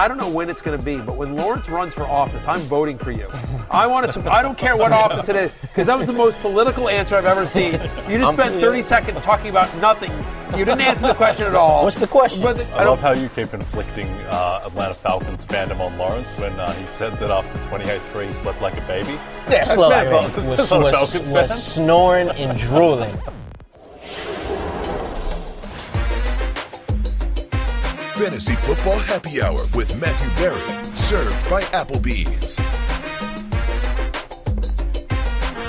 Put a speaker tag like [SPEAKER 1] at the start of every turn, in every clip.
[SPEAKER 1] I don't know when it's going to be, but when Lawrence runs for office, I'm voting for you. I want to. I don't care what office it is, because that was the most political answer I've ever seen. You just spent 30 seconds talking about nothing. You didn't answer the question at all.
[SPEAKER 2] What's the question?
[SPEAKER 1] But
[SPEAKER 3] I love how you keep inflicting uh, Atlanta Falcons fandom on Lawrence when uh, he said that after 28-3 he slept like a baby.
[SPEAKER 2] Yeah,
[SPEAKER 3] That's
[SPEAKER 2] slow
[SPEAKER 3] not
[SPEAKER 2] like
[SPEAKER 3] Falcons-
[SPEAKER 2] was, was, was snoring and drooling.
[SPEAKER 4] Fantasy Football Happy Hour with Matthew Berry, served by Applebee's.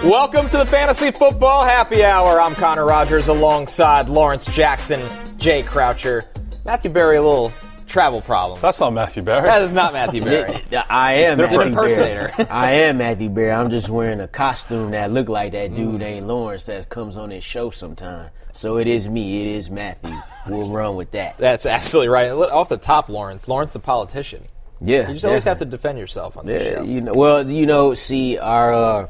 [SPEAKER 5] Welcome to the Fantasy Football Happy Hour. I'm Connor Rogers alongside Lawrence Jackson, Jay Croucher. Matthew Berry, a little travel problem.
[SPEAKER 3] That's not Matthew Berry.
[SPEAKER 5] That is not Matthew Berry.
[SPEAKER 6] Yeah, I am.
[SPEAKER 5] It's an impersonator.
[SPEAKER 6] I am Matthew Berry. I'm just wearing a costume that look like that dude named Lawrence that comes on his show sometime. So it is me. It is Matthew. We'll run with that.
[SPEAKER 5] That's absolutely right. Off the top, Lawrence. Lawrence, the politician.
[SPEAKER 6] Yeah,
[SPEAKER 5] You just always have to defend yourself on this
[SPEAKER 6] Yeah,
[SPEAKER 5] show.
[SPEAKER 6] you know. Well, you know, see our uh,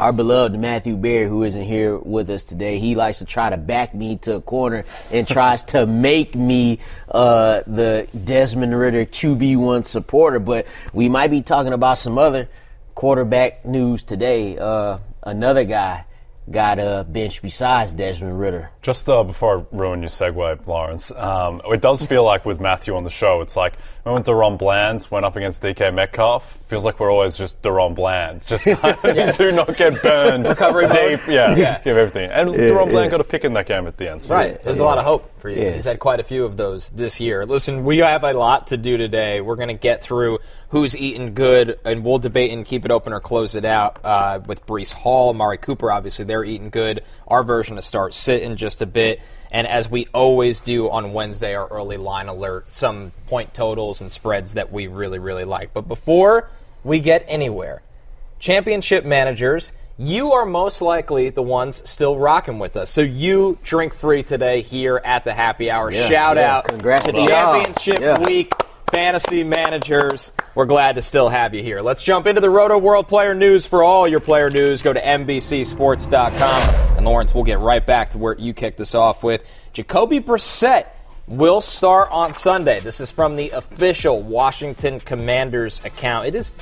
[SPEAKER 6] our beloved Matthew Berry, who isn't here with us today, he likes to try to back me to a corner and tries to make me uh, the Desmond Ridder QB one supporter. But we might be talking about some other quarterback news today. Uh, another guy got a bench besides Desmond Ridder.
[SPEAKER 3] Just uh, before I ruin your segue, Lawrence, um, it does feel like with Matthew on the show, it's like when DaRon Bland went up against DK Metcalf. Feels like we're always just DaRon Bland, just kind of do not get burned.
[SPEAKER 5] Recovery
[SPEAKER 3] deep, yeah,
[SPEAKER 5] Yeah.
[SPEAKER 3] give everything. And DaRon Bland got a pick in that game at the end. So
[SPEAKER 5] Right. There's a lot of hope for you.
[SPEAKER 6] Yes.
[SPEAKER 5] He's had quite a few of those this year. Listen, we have a lot to do today. We're going to get through who's eating good, and we'll debate and keep it open or close it out uh, with Breece Hall, Mari Cooper. Obviously, they're eating good. Our version of start sit in just a bit. And as we always do on Wednesday, our early line alert, some point totals and spreads that we really, really like. But before we get anywhere, championship managers, you are most likely the ones still rocking with us. So you drink free today here at the happy hour.
[SPEAKER 6] Yeah,
[SPEAKER 5] Shout
[SPEAKER 6] yeah.
[SPEAKER 5] out
[SPEAKER 6] Congrats
[SPEAKER 5] to championship
[SPEAKER 6] Yeah.
[SPEAKER 5] week. Fantasy managers, we're glad to still have you here. Let's jump into the Rotoworld player news. For all your player news, go to NBCSports.com. And Lawrence, we'll get right back to where you kicked us off with. Jacoby Brissett will start on Sunday. This is from the official Washington Commanders account. It is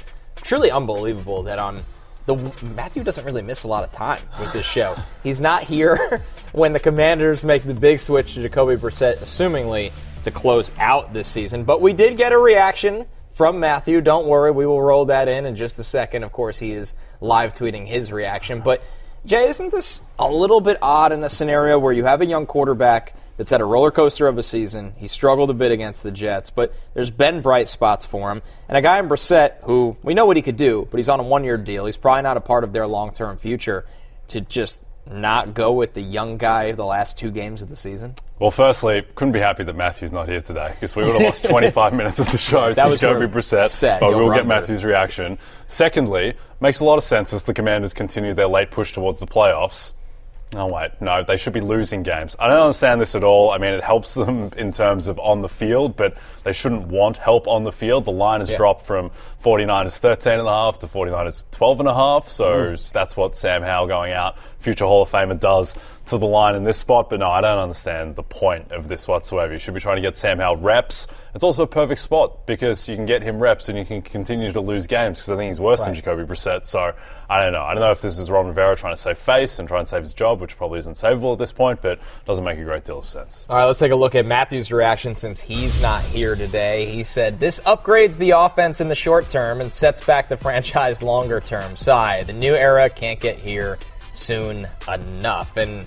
[SPEAKER 5] truly unbelievable that on the Matthew doesn't really miss a lot of time with this show. He's not here when the Commanders make the big switch to Jacoby Brissett, assumingly to close out this season. But we did get a reaction from Matthew. Don't worry, we will roll that in in just a second. Of course, he is live tweeting his reaction. But Jay, isn't this a little bit odd in a scenario where you have a young quarterback that's had a roller coaster of a season? He struggled a bit against the Jets, but there's been bright spots for him. And a guy in Brissett who we know what he could do, but he's on a one year deal. He's probably not a part of their long term future to just not go with the young guy of the last two games of the season.
[SPEAKER 3] Well, firstly, couldn't be happy that Matthew's not here today because we would have lost 25 minutes of the show
[SPEAKER 5] That
[SPEAKER 3] to
[SPEAKER 5] was
[SPEAKER 3] Jacoby Brissett.
[SPEAKER 5] set
[SPEAKER 3] but we'll get. Matthew's reaction. Secondly, makes a lot of sense as the Commanders continue their late push towards the playoffs. Oh wait, no, they should be losing games. I don't understand this at all. I mean, it helps them in terms of on the field, but they shouldn't want help on the field. The line has
[SPEAKER 5] Yeah.
[SPEAKER 3] dropped from 49ers 13 and a half to 49ers 12 and a half. So hmm. that's what Sam Howell going out, future Hall of Famer, does to the line in this spot. But no, I don't understand the point of this whatsoever. You should be trying to get Sam Howell reps. It's also a perfect spot because you can get him reps and you can continue to lose games because I think he's worse than Jacoby Brissett. So I don't know. I don't know if this is Ron Rivera trying to save face and try and save his job job, which probably isn't savable at this point, but doesn't make a great deal of sense.
[SPEAKER 5] All right, let's take a look at Matthew's reaction since he's not here today. He said, This upgrades the offense in the short term and sets back the franchise longer term. Sigh, the new era can't get here soon enough. And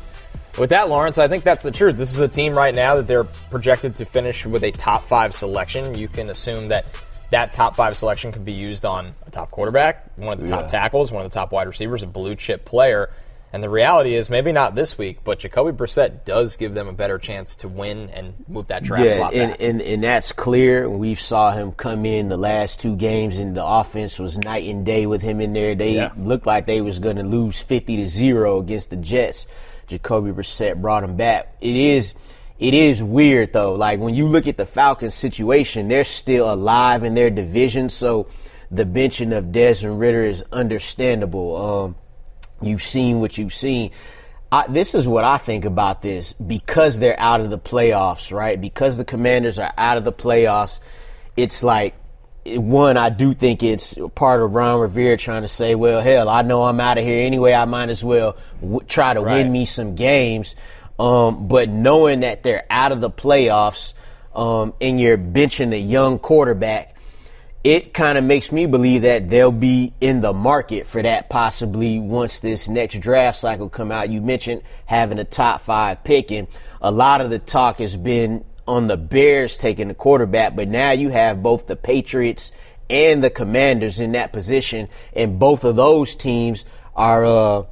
[SPEAKER 5] with that, Lawrence, I think that's the truth. This is a team right now that they're projected to finish with a top five selection. You can assume that that top five selection could be used on a top quarterback, one of the top
[SPEAKER 3] Yeah.
[SPEAKER 5] tackles, one of the top wide receivers, a blue chip player. And the reality is, maybe not this week, but Jacoby Brissett does give them a better chance to win and move that draft
[SPEAKER 6] Yeah,
[SPEAKER 5] slot
[SPEAKER 6] and,
[SPEAKER 5] back.
[SPEAKER 6] and and that's clear. We saw him come in the last two games, and the offense was night and day with him in there. They
[SPEAKER 3] Yeah.
[SPEAKER 6] looked like they was going to lose fifty to zero against the Jets. Jacoby Brissett brought him back. It is. It is weird though. Like when you look at the Falcons situation, they're still alive in their division, so the benching of Desmond Ridder is understandable. Um, you've seen what you've seen. I, this is what I think about this because they're out of the playoffs, right? Because the Commanders are out of the playoffs, it's like one. I do think it's part of Ron Rivera trying to say, "Well, hell, I know I'm out of here anyway. I might as well w- try to
[SPEAKER 5] Right.
[SPEAKER 6] win me some games." Um, but knowing that they're out of the playoffs um, and you're benching a young quarterback, it kind of makes me believe that they'll be in the market for that possibly once this next draft cycle come out. You mentioned having a top five pick, and a lot of the talk has been on the Bears taking the quarterback, but now you have both the Patriots and the Commanders in that position, and both of those teams are. Uh,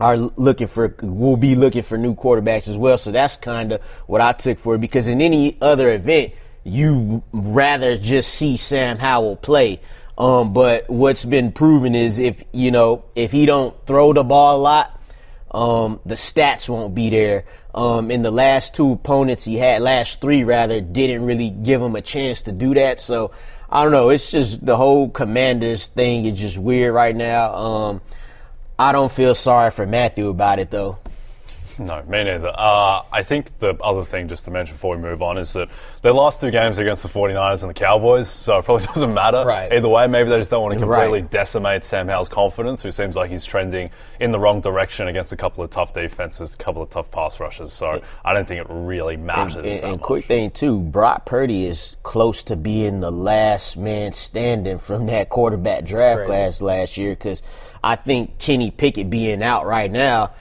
[SPEAKER 6] are looking for will be looking for new quarterbacks as well. So that's kind of what I took for it because in any other event, you rather just see Sam Howell play. Um, but what's been proven is if you know if he don't throw the ball a lot, um, the stats won't be there. Um, in the last two opponents he had, last three rather, didn't really give him a chance to do that. So I don't know. It's just the whole Commanders thing is just weird right now. Um, I don't feel sorry for Matthew about it though.
[SPEAKER 3] No, me neither. Uh, I think the other thing, just to mention before we move on, is that their last two games are against the 49ers and the Cowboys, so it probably doesn't matter.
[SPEAKER 5] Right.
[SPEAKER 3] Either way, maybe they just don't want to completely
[SPEAKER 6] Right.
[SPEAKER 3] decimate Sam Howell's confidence, who seems like he's trending in the wrong direction against a couple of tough defenses, a couple of tough pass rushes. So I don't think it really matters.
[SPEAKER 6] And,
[SPEAKER 3] that
[SPEAKER 6] and quick thing too, Brock Purdy is close to being the last man standing from that quarterback draft
[SPEAKER 5] crazy.
[SPEAKER 6] class last year because I think Kenny Pickett being out right now.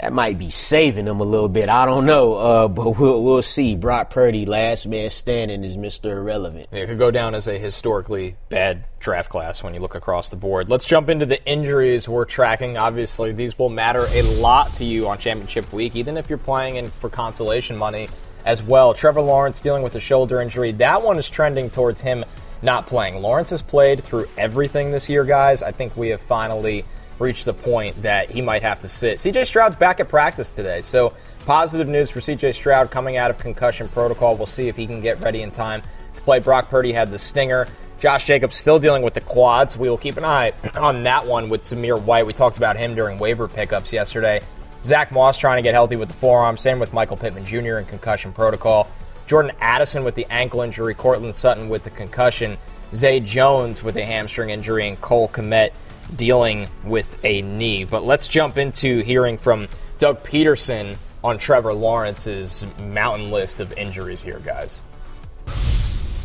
[SPEAKER 6] That might be saving him a little bit. I don't know, uh, but we'll we'll see. Brock Purdy, last man standing, is Mister Irrelevant.
[SPEAKER 5] It could go down as a historically bad draft class when you look across the board. Let's jump into the injuries we're tracking. Obviously, these will matter a lot to you on championship week, even if you're playing in for consolation money as well. Trevor Lawrence dealing with a shoulder injury. That one is trending towards him not playing. Lawrence has played through everything this year, guys. I think we have finally reached the point that he might have to sit. CJ Stroud's back at practice today, so positive news for CJ Stroud coming out of concussion protocol. We'll see if he can get ready in time to play. Brock Purdy had the stinger. Josh Jacobs still dealing with the quads. We will keep an eye on that one with Zamir White. We talked about him during waiver pickups yesterday. Zack Moss trying to get healthy with the forearm. Same with Michael Pittman Jr. in concussion protocol. Jordan Addison with the ankle injury. Courtland Sutton with the concussion. Zay Jones with a hamstring injury. And Cole Kmet dealing with a knee. But let's jump into hearing from Doug Pederson on Trevor Lawrence's mountain list of injuries here, guys.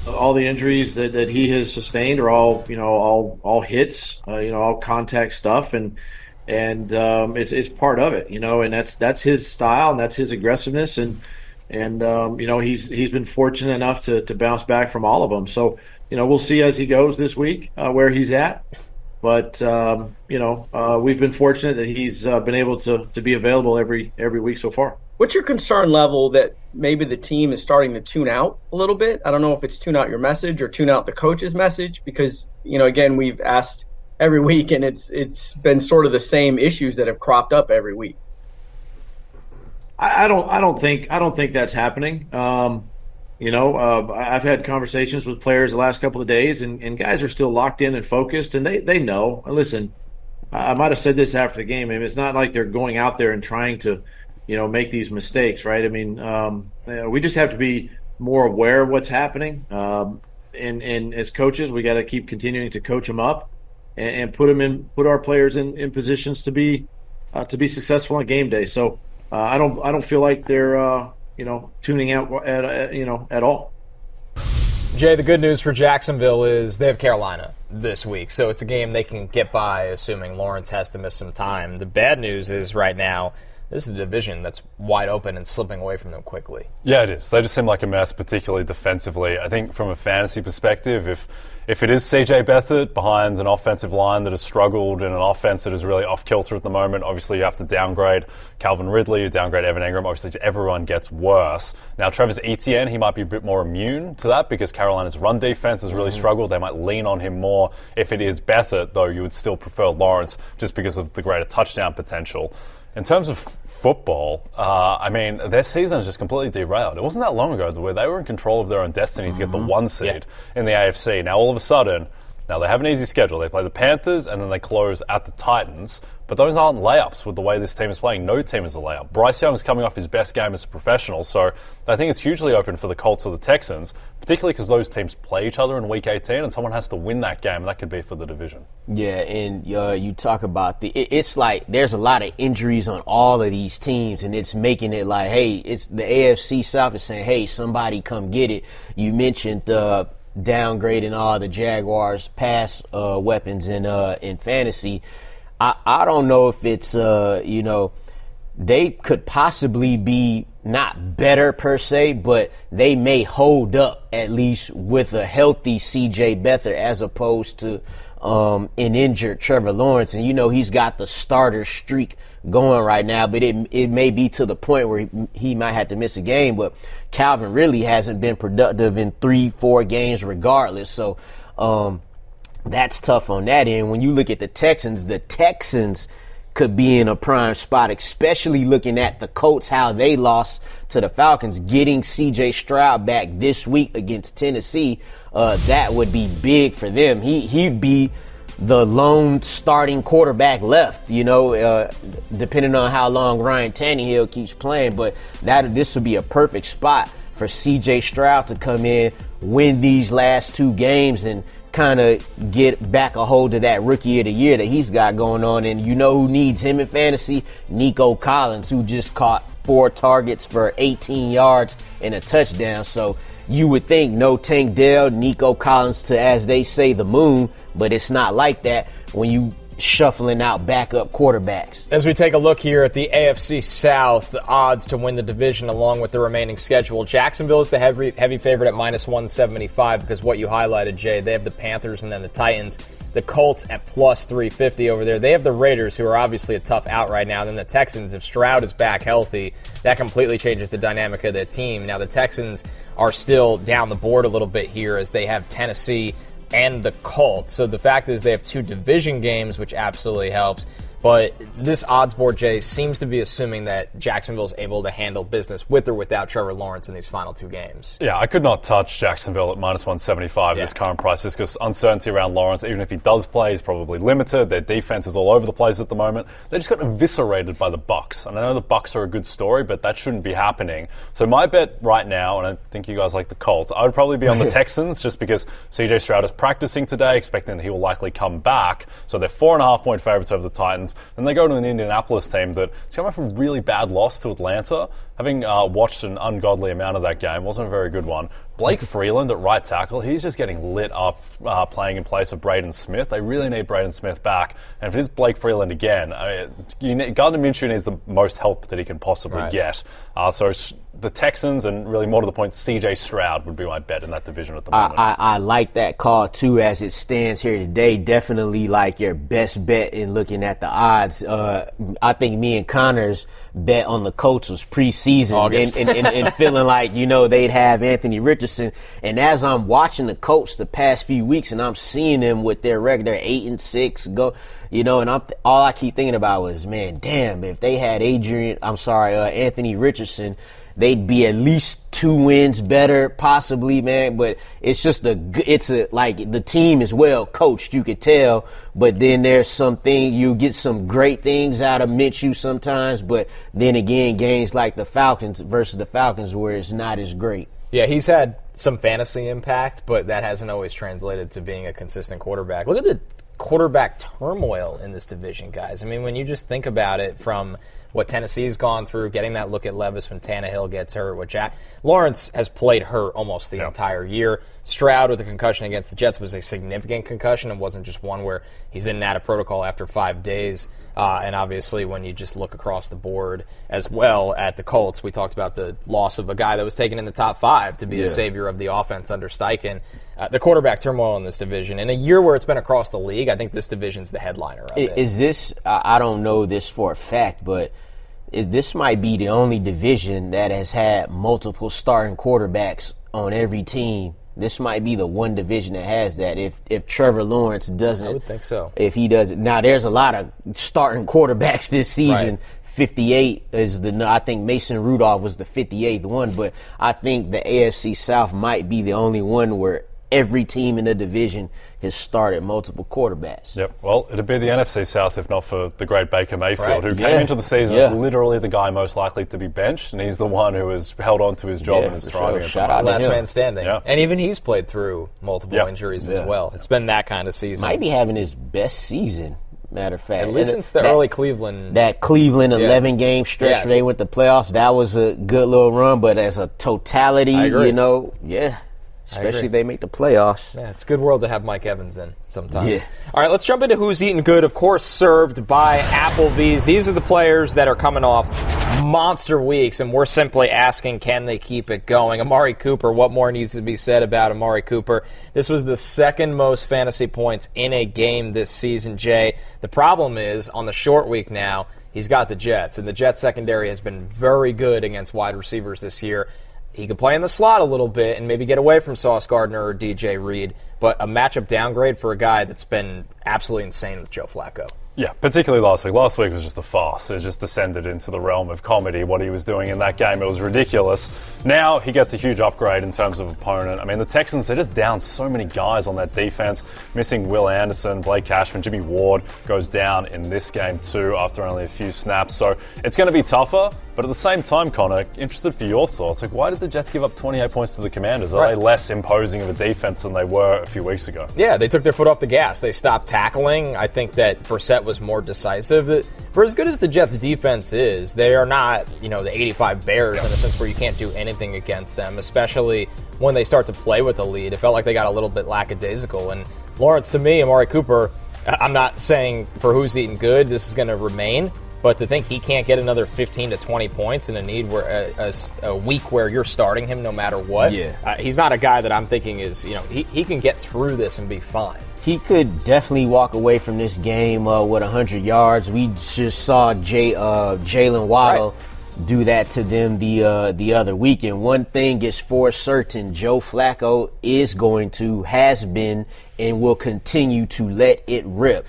[SPEAKER 7] all the injuries that, that he has sustained are all you know all all hits uh, you know all contact stuff and and um, it's it's part of it you know and that's that's his style and that's his aggressiveness and and um, you know he's he's been fortunate enough to, to bounce back from all of them so you know we'll see as he goes this week uh, where he's at but um, you know uh, we've been fortunate that he's uh, been able to, to be available every every week so far
[SPEAKER 8] What's your concern level that maybe the team is starting to tune out a little bit? I don't know if it's tune out your message or tune out the coach's message because you know again we've asked every week and it's it's been sort of the same issues that have cropped up every week.
[SPEAKER 7] I, I don't. I don't think. I don't think that's happening. Um, you know, uh, I've had conversations with players the last couple of days, and, and guys are still locked in and focused, and they they know. Listen, I I might have said this after the game. I mean, it's not like they're going out there and trying to, you know, make these mistakes, right? I mean, um, we just have to be more aware of what's happening. Um, and and as coaches, we got to keep continuing to coach them up and, and put them in, put our players in, in positions to be uh, to be successful on game day. So uh, I don't I don't feel like they're uh, you know tuning out at, at you know at all.
[SPEAKER 5] Jay, the good news for Jacksonville is they have Carolina this week, so it's a game they can get by, assuming Lawrence has to miss some time. The bad news is right now this is a division that's wide open and slipping away from them quickly.
[SPEAKER 3] Yeah, it is. They just seem like a mess, particularly defensively. I think from a fantasy perspective, if if it is CJ Beathard behind an offensive line that has struggled and an offense that is really off kilter at the moment, obviously you have to downgrade Calvin Ridley, you downgrade Evan Engram. Obviously, everyone gets worse. Now, Travis Etienne, he might be a bit more immune to that because Carolina's run defense has really mm-hmm. struggled. They might lean on him more. If it is Beathard, though, you would still prefer Lawrence just because of the greater touchdown potential. In terms of football, uh, I mean, their season is just completely derailed. It wasn't that long ago where they were in control of their own destiny to get the mm-hmm. one seed in the AFC. Now, all of a sudden, now they have an easy schedule. They play the Panthers and then they close at the Titans. But those aren't layups with the way this team is playing. No team is a layup. Bryce Young is coming off his best game as a professional, so I think it's hugely open for the Colts or the Texans, particularly because those teams play each other in Week 18, and someone has to win that game, and that could be for the division.
[SPEAKER 6] Yeah, and uh, you talk about the. It, it's like there's a lot of injuries on all of these teams, and it's making it like, hey, it's the AFC South is saying, hey, somebody come get it. You mentioned. Uh, downgrading all the Jaguars' pass uh, weapons in uh, in fantasy. I, I don't know if it's uh, you know they could possibly be not better per se, but they may hold up at least with a healthy CJ Beathard as opposed to um, an injured Trevor Lawrence. And you know he's got the starter streak going right now, but it it may be to the point where he, he might have to miss a game. But Calvin really hasn't been productive in three, four games regardless. So um, that's tough on that end. When you look at the Texans, the Texans could be in a prime spot, especially looking at the Colts, how they lost to the Falcons. Getting CJ Stroud back this week against Tennessee, uh, that would be big for them. He he'd be the lone starting quarterback left, you know, uh, depending on how long Ryan Tannehill keeps playing. But that this would be a perfect spot for CJ Stroud to come in, win these last two games, and kind of get back a hold of that rookie of the year that he's got going on. And you know who needs him in fantasy? Nico Collins, who just caught four targets for 18 yards and a touchdown. So you would think no Tank Dell, Nico Collins to, as they say, the moon, but it's not like that when you shuffling out backup quarterbacks.
[SPEAKER 5] As we take a look here at the AFC South, the odds to win the division along with the remaining schedule, Jacksonville is the heavy, heavy favorite at minus 175 because what you highlighted, Jay, they have the Panthers and then the Titans. The Colts at plus 350 over there. They have the Raiders, who are obviously a tough out right now. Then the Texans, if Stroud is back healthy, that completely changes the dynamic of the team. Now, the Texans are still down the board a little bit here as they have Tennessee and the Colts. So the fact is they have two division games, which absolutely helps. But this odds board, Jay, seems to be assuming that Jacksonville is able to handle business with or without Trevor Lawrence in these final two games.
[SPEAKER 3] Yeah, I could not touch Jacksonville at minus 175 yeah. at this current price just because uncertainty around Lawrence, even if he does play, is probably limited. Their defense is all over the place at the moment. They just got eviscerated by the Bucs. And I know the Bucs are a good story, but that shouldn't be happening. So my bet right now, and I think you guys like the Colts, I would probably be on the Texans just because CJ Stroud is practicing today, expecting that he will likely come back. So they're four and a half point favorites over the Titans. Titans. Then they go to an Indianapolis team that's coming from a really bad loss to Atlanta. Having uh, watched an ungodly amount of that game, wasn't a very good one. Blake Freeland at right tackle, he's just getting lit up uh, playing in place of Braden Smith. They really need Braden Smith back. And if it is Blake Freeland again, I mean, need, Gardner Minshew needs the most help that he can possibly right. get. Uh, so the Texans, and really more to the point, CJ Stroud would be my bet in that division at the moment.
[SPEAKER 6] I, I, I like that call too as it stands here today. Definitely like your best bet in looking at the odds. Uh, I think me and Connor's bet on the Colts was preseason and, and, and, and, feeling like, you know, they'd have Anthony Richardson. And as I'm watching the Colts the past few weeks and I'm seeing them with their record, they're eight and six, go, you know, and I'm, all I keep thinking about was, man, damn, if they had Adrian, I'm sorry, uh, Anthony Richardson, they'd be at least two wins better, possibly, man. But it's just a, it's a like the team is well coached, you could tell. But then there's something you get some great things out of Minshew sometimes, but then again, games like the Falcons versus the Falcons where it's not as great.
[SPEAKER 5] Yeah, he's had some fantasy impact, but that hasn't always translated to being a consistent quarterback. Look at the quarterback turmoil in this division, guys. I mean, when you just think about it from what Tennessee's gone through, getting that look at Levis when Tannehill gets hurt, what Jack Lawrence has played hurt almost the entire year. Stroud with a concussion against the Jets was a significant concussion. It wasn't just one where he's in and out of protocol after five days. Uh, and obviously, when you just look across the board as well at the Colts, we talked about the loss of a guy that was taken in the top five to be
[SPEAKER 6] Yeah.
[SPEAKER 5] a savior of the offense under Steichen. Uh, the quarterback turmoil in this division. In a year where it's been across the league, I think this division's the headliner of
[SPEAKER 6] I-
[SPEAKER 5] it.
[SPEAKER 6] Is this? I I don't know this for a fact, but is, this might be the only division that has had multiple starting quarterbacks on every team. This might be the one division that has that. If if Trevor Lawrence doesn't,
[SPEAKER 5] I would think so.
[SPEAKER 6] If he doesn't, now there's a lot of starting quarterbacks this season.
[SPEAKER 5] Right.
[SPEAKER 6] 58 is the I think Mason Rudolph was the 58th one, but I think the AFC South might be the only one where every team in the division has started multiple quarterbacks.
[SPEAKER 3] Yep. Well, it'd be the NFC South if not for the great Baker Mayfield,
[SPEAKER 6] Right.
[SPEAKER 3] who
[SPEAKER 6] Yeah.
[SPEAKER 3] came into the season
[SPEAKER 6] Yeah.
[SPEAKER 3] as literally the guy most likely to be benched, and he's the one who has held on to his job
[SPEAKER 6] Yeah,
[SPEAKER 3] and is
[SPEAKER 6] for
[SPEAKER 3] thriving.
[SPEAKER 6] sure. Shout out
[SPEAKER 5] Last
[SPEAKER 6] him.
[SPEAKER 5] man standing.
[SPEAKER 3] Yeah.
[SPEAKER 5] And even he's played through multiple
[SPEAKER 3] Yeah.
[SPEAKER 5] injuries as well. It's been that kind of season.
[SPEAKER 6] Might be having his best season. Matter of fact,
[SPEAKER 5] At least since the
[SPEAKER 6] that-
[SPEAKER 5] early Cleveland.
[SPEAKER 6] that Cleveland
[SPEAKER 5] Yeah.
[SPEAKER 6] 11 game stretch
[SPEAKER 5] Yes.
[SPEAKER 6] where they went to playoffs. That was a good little run, but as a totality, you know, yeah,
[SPEAKER 5] I agree.
[SPEAKER 6] Especially if they make the playoffs.
[SPEAKER 5] Yeah, it's a good world to have Mike Evans in sometimes.
[SPEAKER 6] Yeah.
[SPEAKER 5] All right, let's jump into who's eating good. Of course, served by Applebee's. These are the players that are coming off monster weeks, and we're simply asking, can they keep it going? Amari Cooper, what more needs to be said about Amari Cooper? This was the second most fantasy points in a game this season, Jay. The problem is, on the short week now, he's got the Jets, and the Jets secondary has been very good against wide receivers this year. He could play in the slot a little bit and maybe get away from Sauce Gardner or DJ Reed, but a matchup downgrade for a guy that's been absolutely insane with Joe Flacco.
[SPEAKER 3] Yeah, particularly last week. Last week was just a farce. It just descended into the realm of comedy, what he was doing in that game. It was ridiculous. Now he gets a huge upgrade in terms of opponent. I mean, the Texans, they're just down so many guys on that defense, missing Will Anderson, Blake Cashman, Jimmy Ward goes down in this game too after only a few snaps. So it's going to be tougher. But at the same time, Connor, interested for your thoughts. Like, why did the Jets give up 28 points to the Commanders? Are
[SPEAKER 5] Right.
[SPEAKER 3] they less imposing of a defense than they were a few weeks ago?
[SPEAKER 5] Yeah, they took their foot off the gas. They stopped tackling. I think that Brissett was more decisive. That for as good as the Jets' defense is, they are not, you know, the 85 Bears in a sense where you can't do anything against them, especially when they start to play with the lead. It felt like they got a little bit lackadaisical. And Lawrence, to me, Amari Cooper, I'm not saying for who's eating good, this is going to remain. But to think he can't get another 15 to 20 points in a need where a week where you're starting him no matter what,
[SPEAKER 6] Yeah.
[SPEAKER 5] uh, he's not a guy that I'm thinking is, you know, he, he can get through this and be fine.
[SPEAKER 6] He could definitely walk away from this game uh, with 100 yards. We just saw Jay, uh, Jaylen Waddle do that to them the uh, the other week. And one thing is for certain: Joe Flacco is going to, has been, and will continue to let it rip.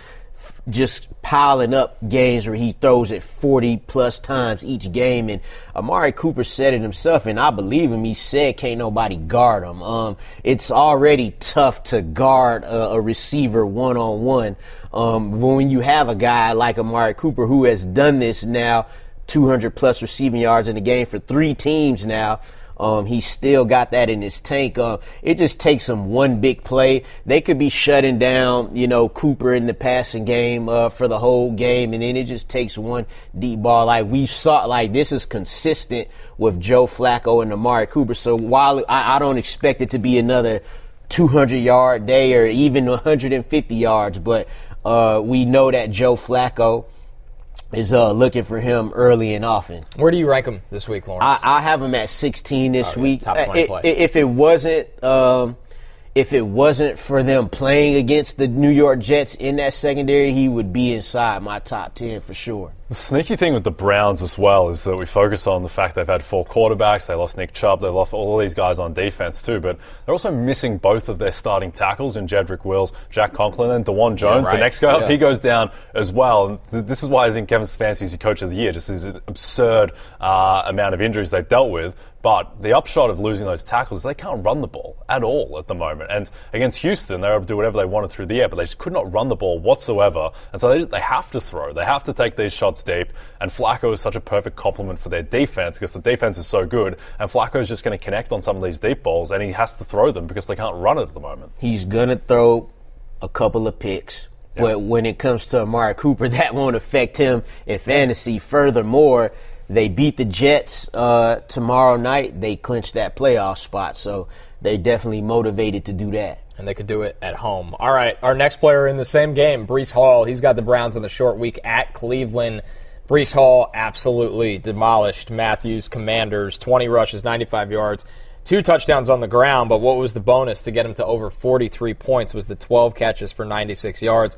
[SPEAKER 6] Just piling up games where he throws it 40 plus times each game. And Amari Cooper said it himself, and I believe him. He said, can't nobody guard him. Um, it's already tough to guard a, a receiver one on one. When you have a guy like Amari Cooper who has done this now, 200 plus receiving yards in the game for three teams now. Um, he still got that in his tank. Uh, it just takes him one big play. They could be shutting down, you know, Cooper in the passing game uh, for the whole game, and then it just takes one deep ball. Like we saw, like this is consistent with Joe Flacco and Amari Cooper. So while I, I don't expect it to be another 200 yard day or even 150 yards, but uh, we know that Joe Flacco is uh, looking for him early and often.
[SPEAKER 5] Where do you rank him this week, Lawrence?
[SPEAKER 6] I, I have him at 16 this
[SPEAKER 5] Oh,
[SPEAKER 6] week.
[SPEAKER 5] top
[SPEAKER 6] Uh,
[SPEAKER 5] 20
[SPEAKER 6] i-
[SPEAKER 5] play.
[SPEAKER 6] if it wasn't, um, if it wasn't for them playing against the New York Jets in that secondary, he would be inside my top 10 for sure.
[SPEAKER 3] The sneaky thing with the Browns as well is that we focus on the fact they've had four quarterbacks. They lost Nick Chubb. They lost all these guys on defense too. But they're also missing both of their starting tackles in Jedrick Wills, Jack Conklin, and Dawand Jones.
[SPEAKER 5] right.
[SPEAKER 3] The next guy up,
[SPEAKER 6] Yeah.
[SPEAKER 3] he goes down as well. And this is why I think Kevin Stefanski's the coach of the year. Just his absurd uh, amount of injuries they've dealt with. But the upshot of losing those tackles, they can't run the ball at all at the moment. And against Houston, they were able to do whatever they wanted through the air, but they just could not run the ball whatsoever. And so they, just, they have to throw. They have to take these shots deep. And Flacco is such a perfect complement for their defense because the defense is so good. And Flacco is just going to connect on some of these deep balls, and he has to throw them because they can't run it at the moment.
[SPEAKER 6] He's going to throw a couple of picks. But when it comes to Amari Cooper, that won't affect him in fantasy. Furthermore, they beat the Jets uh, tomorrow night. They clinched that playoff spot, so they're definitely motivated to do that.
[SPEAKER 5] And they could do it at home. All right, our next player in the same game, Breece Hall. He's got the Browns on the short week at Cleveland. Breece Hall absolutely demolished Matthews Commanders. 20 rushes, 95 yards, two touchdowns on the ground. But what was the bonus to get him to over 43 points was the 12 catches for 96 yards.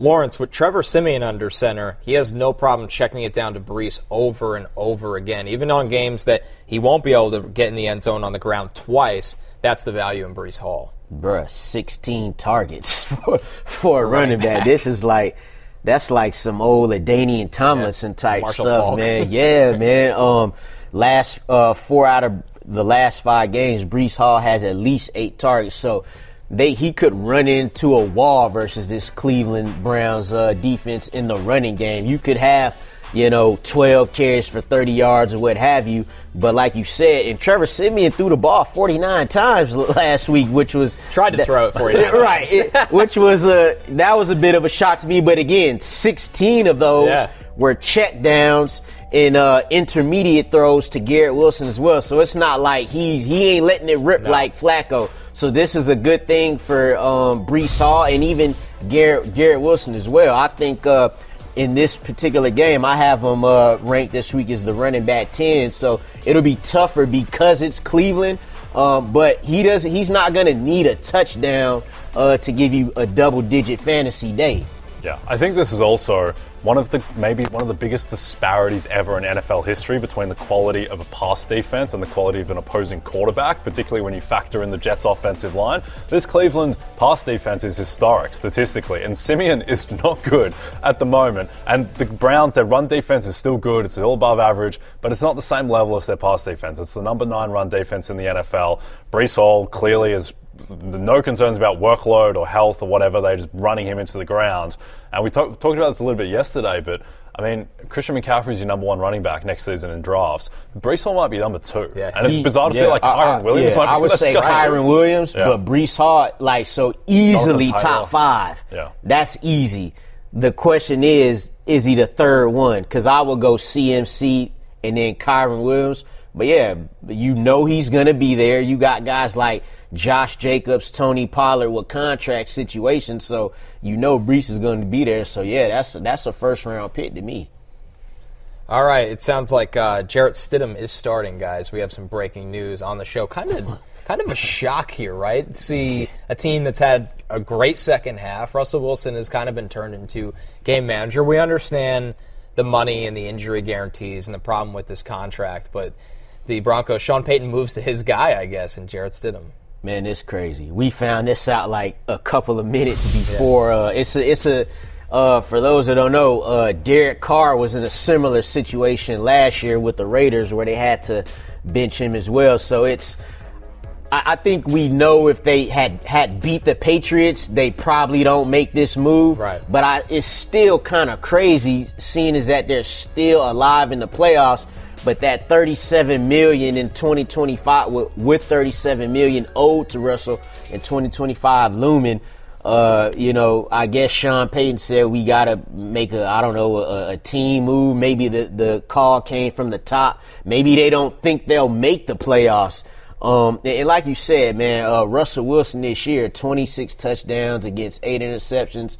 [SPEAKER 5] Lawrence, with Trevor Siemian under center, he has no problem checking it down to Breece over and over again. Even on games that he won't be able to get in the end zone on the ground twice, that's the value in Breece Hall.
[SPEAKER 6] Bruh, 16 targets for, for a running back. This is like that's like some old LaDainian Tomlinson type
[SPEAKER 5] Marshall
[SPEAKER 6] stuff,
[SPEAKER 5] Faulk.
[SPEAKER 6] man. Yeah, man. Um, last uh, four out of the last five games, Breece Hall has at least eight targets. So they he could run into a wall versus this Cleveland Browns uh, defense in the running game. You could have you know, 12 carries for 30 yards or what have you. But like you said, and Trevor Siemian threw the ball 49 times last week, which was
[SPEAKER 5] Tried to throw it 49
[SPEAKER 6] right, it- which was a that was a bit of a shock to me. But again, 16 of those
[SPEAKER 5] Yeah.
[SPEAKER 6] were check downs and uh, intermediate throws to Garrett Wilson as well. So it's not like he's he ain't letting it rip like Flacco. So this is a good thing for um, Breece Hall and even Garrett Garrett Wilson as well. I think uh, in this particular game, I have him uh, ranked this week as the running back ten. So it'll be tougher because it's Cleveland. Um, but he doesn't. He's not going to need a touchdown uh, to give you a double-digit fantasy day.
[SPEAKER 3] Yeah, I think this is also one of the maybe one of the biggest disparities ever in NFL history between the quality of a pass defense and the quality of an opposing quarterback, particularly when you factor in the Jets' offensive line. This Cleveland pass defense is historic statistically, and Siemian is not good at the moment. And the Browns, their run defense is still good; it's still above average, but it's not the same level as their pass defense. It's the number nine run defense in the NFL. Breece Hall clearly is no concerns about workload or health or whatever. They're just running him into the ground. And we talk, talked about this a little bit yesterday, but I mean, Christian McCaffrey is your number one running back next season in drafts. Breece Hall might be number two.
[SPEAKER 5] Yeah,
[SPEAKER 3] and it's bizarre to
[SPEAKER 6] yeah,
[SPEAKER 3] see like Kyren
[SPEAKER 6] I-
[SPEAKER 3] Williams
[SPEAKER 6] yeah,
[SPEAKER 3] might be
[SPEAKER 6] I would say. Kyren Williams,
[SPEAKER 3] Yeah.
[SPEAKER 6] but Breece Hall, like so easily top five.
[SPEAKER 3] Yeah.
[SPEAKER 6] That's easy. The question is, is he the third one? Because I would go CMC and then Kyren Williams. But yeah, you know he's gonna be there. You got guys like Josh Jacobs, Tony Pollard with contract situations, so you know Breece is going to be there. So yeah, that's that's a first round pick to me.
[SPEAKER 5] All right, it sounds like uh, Jarrett Stidham is starting, guys. We have some breaking news on the show. Kind of, kind of a shock here, right? See a team that's had a great second half. Russell Wilson has kind of been turned into game manager. We understand the money and the injury guarantees and the problem with this contract, but the Broncos, Sean Payton moves to his guy, I guess, and Jarrett Stidham.
[SPEAKER 6] Man, it's crazy. We found this out like a couple of minutes before. Uh, it's a, it's a. Uh, for those that don't know, uh, Derek Carr was in a similar situation last year with the Raiders, where they had to bench him as well. So it's. I, I think we know if they had had beat the Patriots, they probably don't make this move.
[SPEAKER 5] Right.
[SPEAKER 6] But I, it's still kind of crazy, seeing as that they're still alive in the playoffs. But that 37 million in 2025, with, with 37 million owed to Russell in 2025 looming, uh, you know, I guess Sean Payton said we gotta make a, I don't know, a, a team move. Maybe the the call came from the top. Maybe they don't think they'll make the playoffs. Um, and, and like you said, man, uh, Russell Wilson this year, 26 touchdowns against eight interceptions.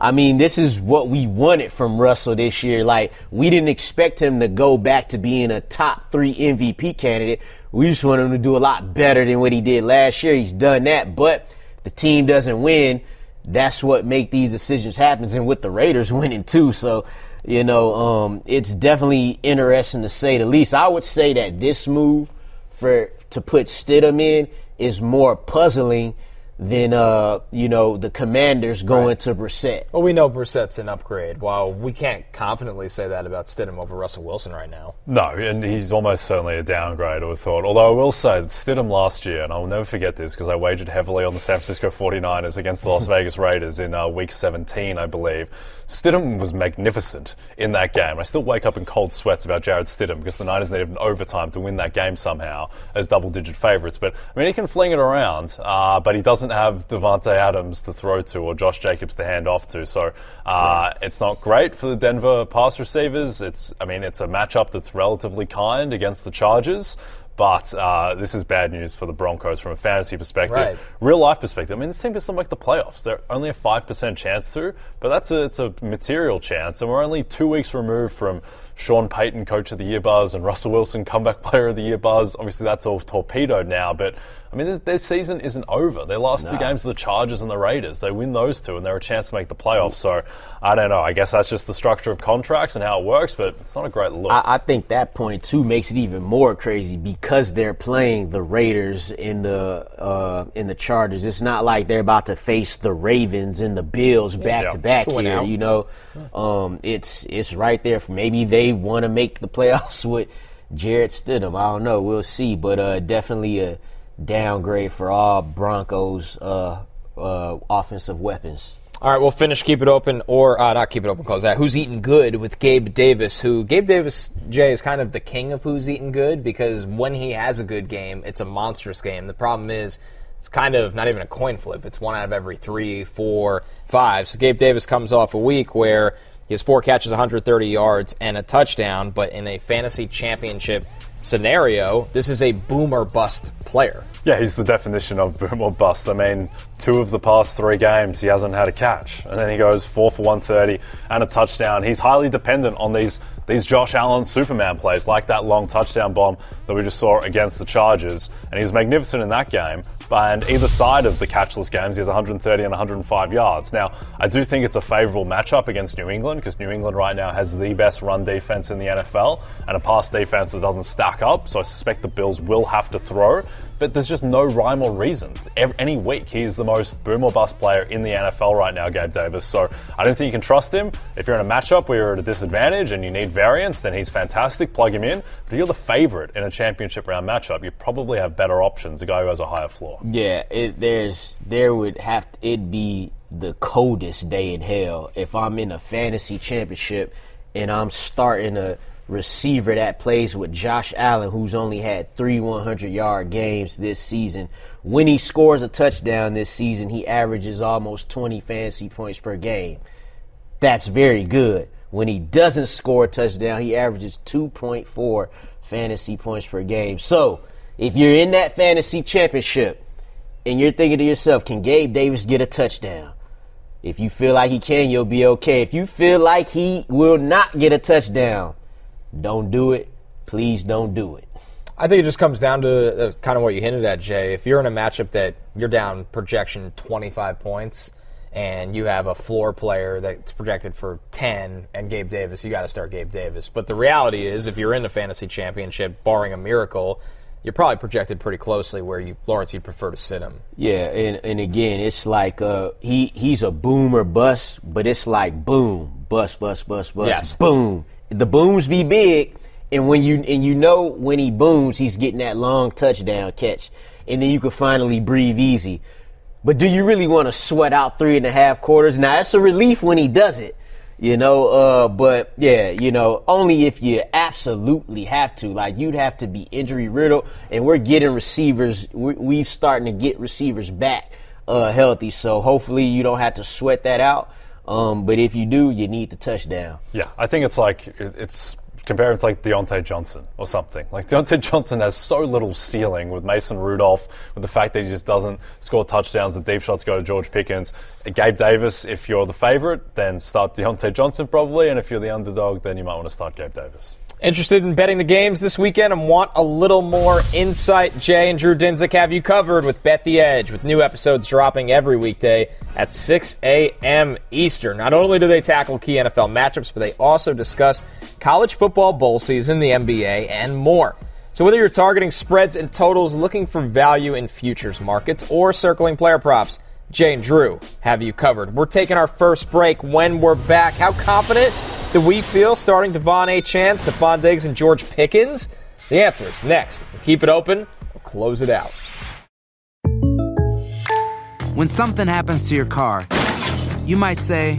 [SPEAKER 6] I mean, this is what we wanted from Russell this year. Like, we didn't expect him to go back to being a top three MVP candidate. We just want him to do a lot better than what he did last year. He's done that, but the team doesn't win. That's what make these decisions happen. And with the Raiders winning too, so you know, um, it's definitely interesting to say the least. I would say that this move for to put Stidham in is more puzzling than uh, you know the Commanders going to Brissett.
[SPEAKER 5] Well, we know Brissett's an upgrade. While we can't confidently say that about Stidham over Russell Wilson right now.
[SPEAKER 3] No, and he's almost certainly a downgrade, I would thought. Although I will say that Stidham last year, and I'll never forget this because I wagered heavily on the San Francisco 49ers against the Las Vegas Raiders in uh, week 17, I believe. Stidham was magnificent in that game. I still wake up in cold sweats about Jarrett Stidham because the Niners needed an overtime to win that game somehow as double digit favourites. But, I mean, he can fling it around, uh, but he doesn't doesn't have Davante Adams to throw to or Josh Jacobs to hand off to. So uh, it's not great for the Denver pass receivers. It's, I mean, it's a matchup that's relatively kind against the Chargers. But uh, this is bad news for the Broncos from a fantasy perspective.
[SPEAKER 5] Right.
[SPEAKER 3] Real life perspective, I mean, this team doesn't make the playoffs. They're only a 5% chance to, but that's a, it's a material chance. And we're only two weeks removed from Sean Payton, Coach of the Year buzz, and Russell Wilson, Comeback Player of the Year buzz. Obviously, that's all torpedoed now, but I mean, their, their season isn't over. Their last two games are the Chargers and the Raiders. They win those two, and they're a chance to make the playoffs. So I don't know. I guess that's just the structure of contracts and how it works, but it's not a great look.
[SPEAKER 6] I, I think that point too makes it even more crazy because they're playing the Raiders in the uh, in the Chargers. It's not like they're about to face the Ravens and the Bills back to back here.
[SPEAKER 5] out.
[SPEAKER 6] You know, um, it's it's right there. For maybe they want to make the playoffs with Jarrett Stidham. I don't know. We'll see, but uh, definitely a downgrade for all Broncos uh, uh, offensive weapons.
[SPEAKER 5] All right, we'll finish Keep It Open, or uh, not Keep It Open, close that. Who's Eating Good with Gabe Davis, who Gabe Davis, Jay, is kind of the king of Who's Eating Good because when he has a good game, it's a monstrous game. The problem is, it's kind of not even a coin flip. It's one out of every three, four, five. So Gabe Davis comes off a week where he has four catches, 130 yards, and a touchdown, but in a fantasy championship scenario, this is a boom or bust player.
[SPEAKER 3] Yeah, he's the definition of boom or bust. I mean, two of the past three games, he hasn't had a catch. And then he goes four for 130 and a touchdown. He's highly dependent on these, these Josh Allen Superman plays, like that long touchdown bomb that we just saw against the Chargers. And he was magnificent in that game. And either side of the catchless games, he has 130 and 105 yards. Now, I do think it's a favorable matchup against New England because New England right now has the best run defense in the NFL and a pass defense that doesn't stack up. So I suspect the Bills will have to throw. But there's just no rhyme or reason. Ev- Any week, he's the most boom or bust player in the NFL right now, Gabe Davis. So I don't think you can trust him. If you're in a matchup where you're at a disadvantage and you need variance, then he's fantastic. Plug him in. But if you're the favorite in a championship round matchup, you probably have better options. A guy who has a higher floor.
[SPEAKER 6] Yeah, it, there's there would have to, it be the coldest day in hell if I'm in a fantasy championship and I'm starting a receiver that plays with Josh Allen, who's only had three 100 yard games this season. When he scores a touchdown this season, he averages almost 20 fantasy points per game. That's very good. When he doesn't score a touchdown, he averages 2.4 fantasy points per game. So, if you're in that fantasy championship and you're thinking to yourself, can Gabe Davis get a touchdown? If you feel like he can, you'll be okay. If you feel like he will not get a touchdown, don't do it. Please don't do it.
[SPEAKER 5] I think it just comes down to uh, kind of what you hinted at, Jay. If you're in a matchup that you're down projection 25 points and you have a floor player that's projected for 10 and Gabe Davis, you got to start Gabe Davis. But the reality is, if you're in a fantasy championship, barring a miracle, you're probably projected pretty closely where you, Lawrence, you'd prefer to sit him.
[SPEAKER 6] Yeah, and, and again, it's like uh, he he's a boom or bust, but it's like boom, bust, bust, bust, bust,
[SPEAKER 5] Yes.
[SPEAKER 6] boom. The booms be big, and when you and you know when he booms, he's getting that long touchdown catch, and then you can finally breathe easy. But do you really want to sweat out three and a half quarters? Now it's a relief when he does it, you know. Uh, but yeah, you know, only if you absolutely have to. Like you'd have to be injury riddled, and we're getting receivers. We, we've starting to get receivers back uh, healthy. So hopefully you don't have to sweat that out. Um, but if you do, you need the touchdown.
[SPEAKER 3] Yeah, I think it's like it's compare it to like Diontae Johnson or something. Like Diontae Johnson has so little ceiling with Mason Rudolph, with the fact that he just doesn't score touchdowns. The deep shots go to George Pickens. Gabe Davis, if you're the favorite, then start Diontae Johnson probably, and if you're the underdog, then you might want to start Gabe Davis.
[SPEAKER 5] Interested in betting the games this weekend and want a little more insight? Jay and Drew Dinsick have you covered with Bet the Edge, with new episodes dropping every weekday at 6 a.m. Eastern. Not only do they tackle key NFL matchups, but they also discuss college football bowl season, the NBA, and more. So whether you're targeting spreads and totals, looking for value in futures markets, or circling player props, Jay and Drew have you covered. We're taking our first break when we're back. How confident do we feel starting Devon A. Chan, Stefon Diggs, and George Pickens? The answer is next. Keep it open. We'll close it out.
[SPEAKER 9] When something happens to your car, you might say,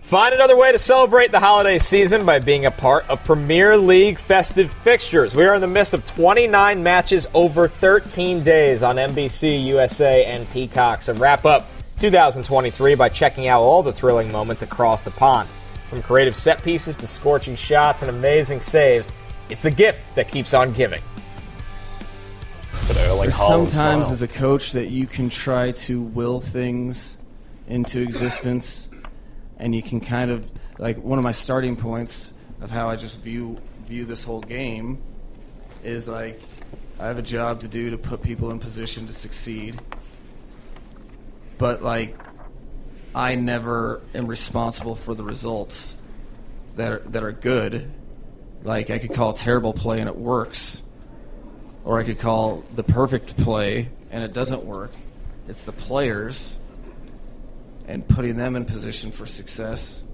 [SPEAKER 5] Find another way to celebrate the holiday season by being a part of Premier League festive fixtures. We are in the midst of 29 matches over 13 days on NBC, USA, and Peacock. So wrap up 2023 by checking out all the thrilling moments across the pond. From creative set pieces to scorching shots and amazing saves, it's the gift that keeps on giving.
[SPEAKER 10] There's sometimes as a coach that you can try to will things into existence and you can kind of like one of my starting points of how I just view view this whole game is like I have a job to do to put people in position to succeed. But like I never am responsible for the results that are, that are good. Like I could call a terrible play and it works, or I could call the perfect play and it doesn't work. It's the players and putting them in position for success.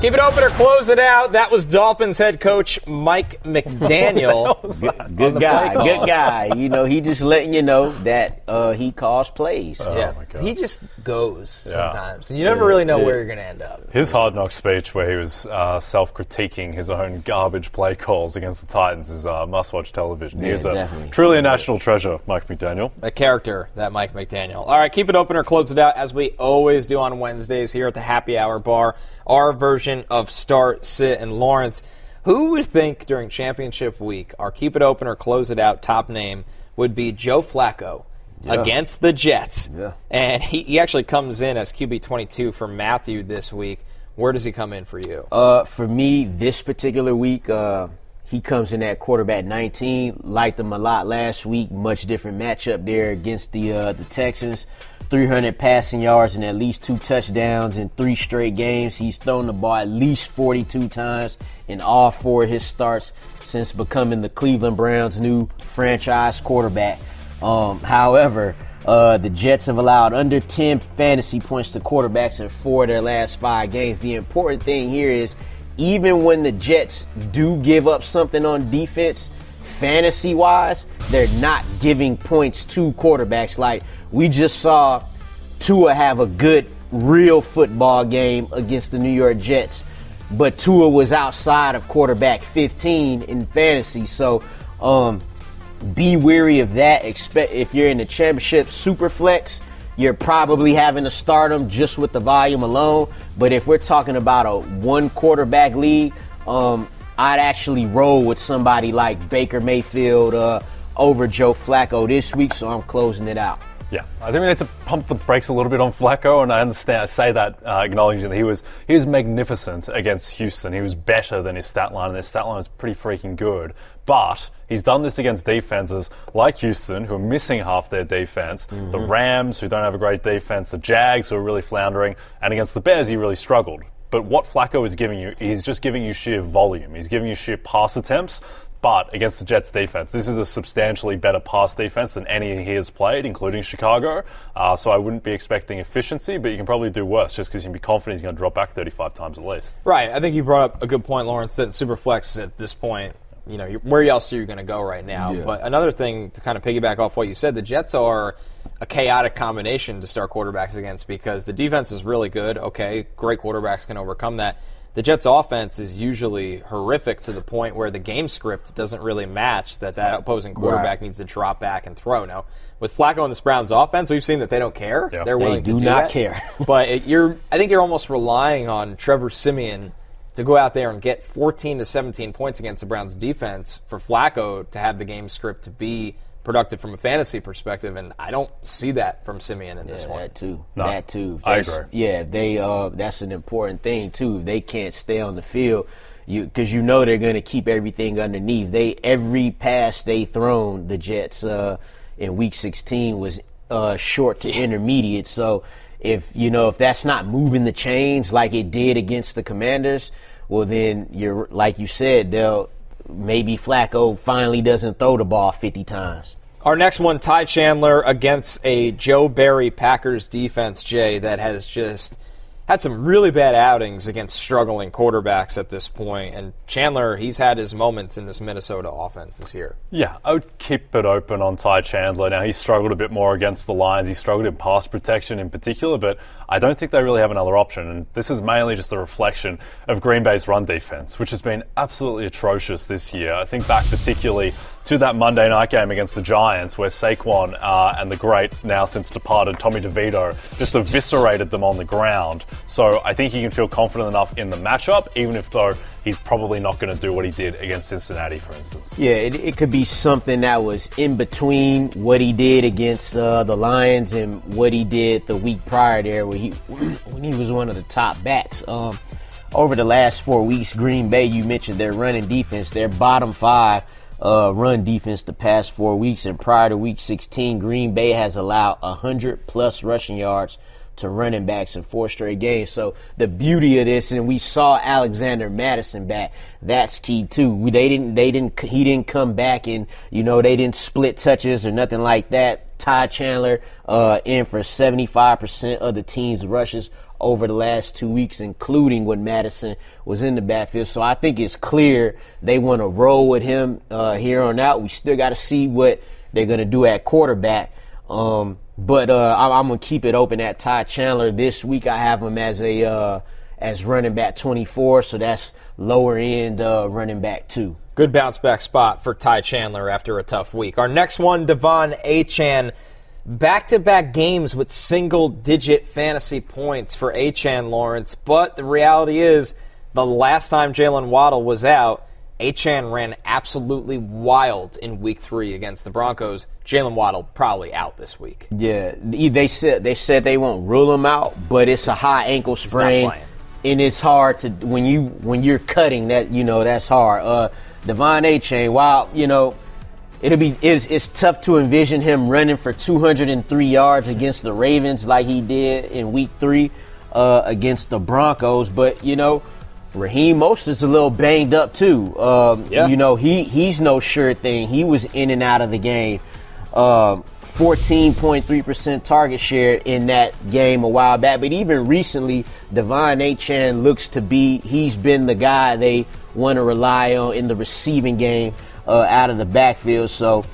[SPEAKER 5] Keep it open or close it out. That was Dolphins head coach Mike McDaniel.
[SPEAKER 6] good, good guy, good guy. You know, he just letting you know that uh, he calls plays.
[SPEAKER 3] Oh,
[SPEAKER 2] yeah, he just goes yeah. sometimes, and you never really know where you're going to end up.
[SPEAKER 3] His hard knock speech, where he was uh, self-critiquing his own garbage play calls against the Titans, is uh, must-watch television. Yeah, he is a, truly a national treasure, Mike McDaniel.
[SPEAKER 5] A character, that Mike McDaniel. All right, keep it open or close it out, as we always do on Wednesdays here at the Happy Hour Bar. Our version of start, sit, and Lawrence. Who would think during championship week, our keep it open or close it out top name would be Joe Flacco yeah. against the Jets?
[SPEAKER 6] Yeah.
[SPEAKER 5] And he, he actually comes in as QB 22 for Matthew this week. Where does he come in for you?
[SPEAKER 6] Uh, for me, this particular week, uh, he comes in at quarterback 19. Liked him a lot last week. Much different matchup there against the uh, the Texans. 300 passing yards and at least two touchdowns in three straight games. He's thrown the ball at least 42 times in all four of his starts since becoming the Cleveland Browns' new franchise quarterback. Um, however, uh, the Jets have allowed under 10 fantasy points to quarterbacks in four of their last five games. The important thing here is even when the Jets do give up something on defense, fantasy wise, they're not giving points to quarterbacks. Like we just saw Tua have a good, real football game against the New York Jets, but Tua was outside of quarterback 15 in fantasy. So, um, be wary of that. Expect if you're in the championship super flex, you're probably having to start them just with the volume alone. But if we're talking about a one quarterback league, um, I'd actually roll with somebody like Baker Mayfield uh, over Joe Flacco this week, so I'm closing it out.
[SPEAKER 3] Yeah, I think we need to pump the brakes a little bit on Flacco, and I understand. I say that uh, acknowledging that he was he was magnificent against Houston. He was better than his stat line, and his stat line was pretty freaking good. But he's done this against defenses like Houston, who are missing half their defense, mm-hmm. the Rams, who don't have a great defense, the Jags, who are really floundering, and against the Bears, he really struggled. But what Flacco is giving you, he's just giving you sheer volume. He's giving you sheer pass attempts. But against the Jets defense, this is a substantially better pass defense than any he has played, including Chicago. Uh, so I wouldn't be expecting efficiency, but you can probably do worse just because you can be confident he's going to drop back 35 times at least.
[SPEAKER 5] Right. I think you brought up a good point, Lawrence, that Superflex at this point, you know, where else are you going to go right now? Yeah. But another thing to kind of piggyback off what you said, the Jets are a chaotic combination to start quarterbacks against because the defense is really good. Okay, great quarterbacks can overcome that the Jets' offense is usually horrific to the point where the game script doesn't really match that that opposing quarterback right. needs to drop back and throw. Now, with Flacco and the Browns' offense, we've seen that they don't care. Yeah. They're willing
[SPEAKER 6] they
[SPEAKER 5] to
[SPEAKER 6] do,
[SPEAKER 5] do
[SPEAKER 6] not
[SPEAKER 5] that.
[SPEAKER 6] care.
[SPEAKER 5] but it, you're, I think you're almost relying on Trevor Siemian to go out there and get 14 to 17 points against the Browns defense for Flacco to have the game script to be productive from a fantasy perspective, and I don't see that from Siemian in this
[SPEAKER 6] yeah,
[SPEAKER 5] one.
[SPEAKER 6] That too.
[SPEAKER 3] No,
[SPEAKER 6] that too.
[SPEAKER 3] I
[SPEAKER 6] They-
[SPEAKER 3] agree.
[SPEAKER 6] Yeah, they. Uh, that's an important thing too. If they can't stay on the field, you because you know they're going to keep everything underneath. They every pass they thrown the Jets uh, in Week 16 was uh, short to intermediate. So if you know if that's not moving the chains like it did against the Commanders, well then you're like you said they'll maybe Flacco finally doesn't throw the ball 50 times.
[SPEAKER 5] Our next one, Ty Chandler against a Joe Barry Packers defense, Jay, that has just had some really bad outings against struggling quarterbacks at this point. And Chandler, he's had his moments in this Minnesota offense this year.
[SPEAKER 3] Yeah, I would keep it open on Ty Chandler. Now, he struggled a bit more against the Lions. He struggled in pass protection in particular, but I don't think they really have another option. And this is mainly just a reflection of Green Bay's run defense, which has been absolutely atrocious this year. I think back particularly to that Monday night game against the Giants, where Saquon uh, and the great, now since departed, Tommy DeVito just eviscerated them on the ground. So I think he can feel confident enough in the matchup, even if though he's probably not going to do what he did against Cincinnati, for instance.
[SPEAKER 6] Yeah, it, it could be something that was in between what he did against uh, the Lions and what he did the week prior there, where he when he was one of the top backs. Um, over the last four weeks, Green Bay, you mentioned their running defense, their bottom five uh, run defense the past four weeks, and prior to Week 16, Green Bay has allowed 100 plus rushing yards to running backs in four straight games. So the beauty of this, and we saw Alexander Mattison back. That's key too. We, they didn't, they didn't, he didn't come back and you know they didn't split touches or nothing like that. Ty Chandler uh, in for 75% of the team's rushes over the last two weeks, including when Mattison was in the backfield. So I think it's clear they want to roll with him uh, here on out. We still got to see what they're going to do at quarterback. Um, but uh, I'm, I'm gonna keep it open at Ty Chandler this week. I have him as a uh, as running back 24, so that's lower end uh, running back two.
[SPEAKER 5] Good bounce back spot for Ty Chandler after a tough week. Our next one, De'Von Achane. Back to back games with single digit fantasy points for Achane Lawrence. But the reality is, the last time Jaylen Waddle was out, Achane ran absolutely wild in week three against the Broncos. Jaylen Waddle probably out this week.
[SPEAKER 6] Yeah, they said they said they won't rule him out, but it's a high ankle sprain, and it's hard to when you when you're cutting that you know that's hard. Uh, De'Von Achane, while you know it'll be it's, it's tough to envision him running for 203 yards against the Ravens like he did in Week Three uh, against the Broncos, but you know. Raheem Mostert's a little banged up too. Um,
[SPEAKER 5] Yeah.
[SPEAKER 6] You know he he's no sure thing. He was in and out of the game. Um, 14.3% target share in that game a while back. But even recently, De'Von Achane looks to be, he's been the guy they want to rely on in the receiving game uh, out of the backfield. So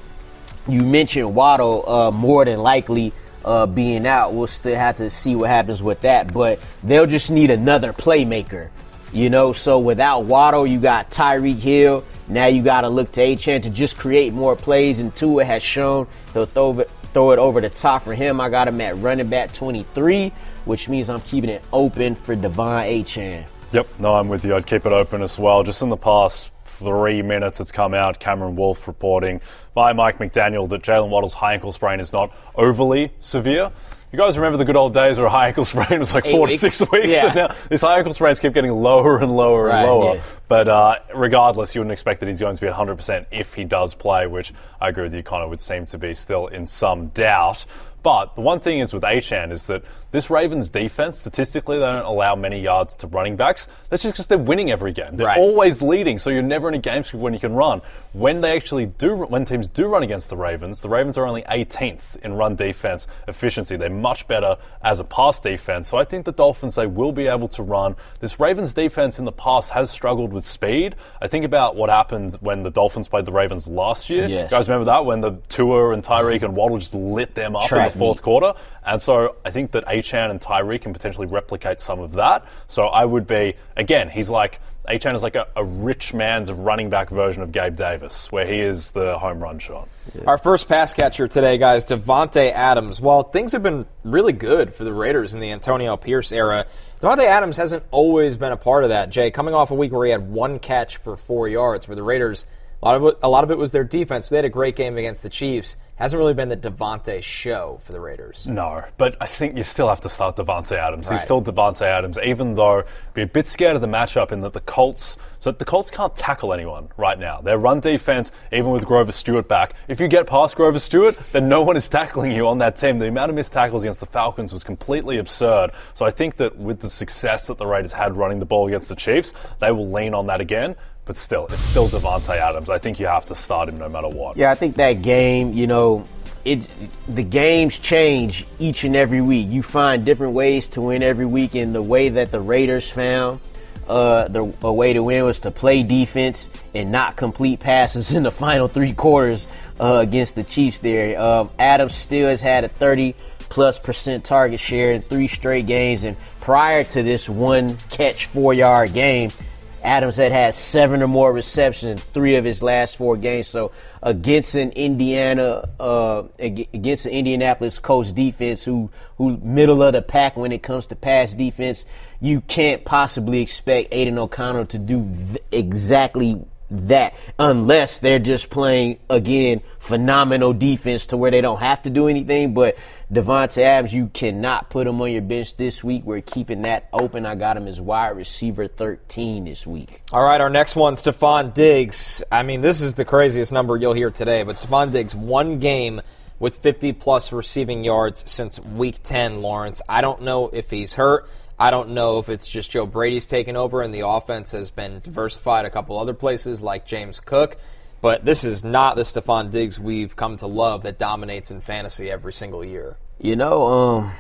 [SPEAKER 6] you mentioned Waddle uh, more than likely uh, being out. We'll still have to see what happens with that. But they'll just need another playmaker. You know, so without Waddle, you got Tyreek Hill. Now you got to look to Achane to just create more plays, and Tua has shown he'll throw it, throw it over the top for him. I got him at running back 23, which means I'm keeping it open for De'Von Achane.
[SPEAKER 3] Yep, no, I'm with you. I'd keep it open as well. Just in the past three minutes, it's come out. Cameron Wolfe reporting by Mike McDaniel that Jaylen Waddle's high ankle sprain is not overly severe. You guys remember the good old days where a high ankle sprain was like
[SPEAKER 6] Eight
[SPEAKER 3] four
[SPEAKER 6] weeks?
[SPEAKER 3] to six weeks,
[SPEAKER 6] Yeah.
[SPEAKER 3] and now these high ankle sprains keep getting lower and lower
[SPEAKER 6] Right,
[SPEAKER 3] and lower.
[SPEAKER 6] yeah.
[SPEAKER 3] But uh, regardless, you wouldn't expect that he's going to be at 100% if he does play, which I agree with you, Connor, would seem to be still in some doubt. But the one thing is with Achane is that this Ravens defense, statistically, they don't allow many yards to running backs. That's just because they're winning every game. They're
[SPEAKER 5] Right.
[SPEAKER 3] always leading, so you're never in a game script when you can run. When they actually do, when teams do run against the Ravens, the Ravens are only 18th in run defense efficiency. They're much better as a pass defense. So I think the Dolphins they will be able to run. This Ravens defense in the past has struggled with speed. I think about what happened when the Dolphins played the Ravens last year.
[SPEAKER 6] Yes.
[SPEAKER 3] You guys remember that when the Tua and Tyreek and Waddle just lit them up in the fourth quarter. And so I think that Achane and Tyree can potentially replicate some of that. So I would be, again, he's like, Achane is like a, a rich man's running back version of Gabe Davis, where he is the home run shot.
[SPEAKER 5] Our first pass catcher today, guys, Davante Adams. While things have been really good for the Raiders in the Antonio Pierce era, Davante Adams hasn't always been a part of that. Jay, coming off a week where he had one catch for four yards, where the Raiders a lot of it, a lot of it was their defense. They had a great game against the Chiefs. Hasn't really been the Davante show for the Raiders.
[SPEAKER 3] No, but I think you still have to start Davante Adams.
[SPEAKER 5] Right.
[SPEAKER 3] He's still Davante Adams, even though be a bit scared of the matchup in that the Colts. So the Colts can't tackle anyone right now. Their run defense, even with Grover Stewart back, if you get past Grover Stewart, then no one is tackling you on that team. The amount of missed tackles against the Falcons was completely absurd. So I think that with the success that the Raiders had running the ball against the Chiefs, they will lean on that again. But still, it's still Davante Adams. I think you have to start him no matter what.
[SPEAKER 6] Yeah, I think that game, you know, it the games change each and every week. You find different ways to win every week, and the way that the Raiders found uh, the a way to win was to play defense and not complete passes in the final three quarters uh, against the Chiefs. There, um, Adams still has had a 30 plus percent target share in three straight games, and prior to this one catch four yard game. Adams had had seven or more receptions in three of his last four games. So against an Indiana, uh, against an Indianapolis Colts defense, who who middle of the pack when it comes to pass defense, you can't possibly expect Aidan O'Connell to do th- exactly that unless they're just playing again phenomenal defense to where they don't have to do anything. But Davante Adams, you cannot put him on your bench this week. We're keeping that open. I got him as wide receiver 13 this week.
[SPEAKER 5] All right, our next one, Stefon Diggs. I mean, this is the craziest number you'll hear today, but Stefon Diggs, one game with 50 plus receiving yards since week 10, Lawrence. I don't know if he's hurt. I don't know if it's just Joe Brady's taken over and the offense has been diversified a couple other places like James Cook. But this is not the Stefon Diggs we've come to love that dominates in fantasy every single year.
[SPEAKER 6] You know, um,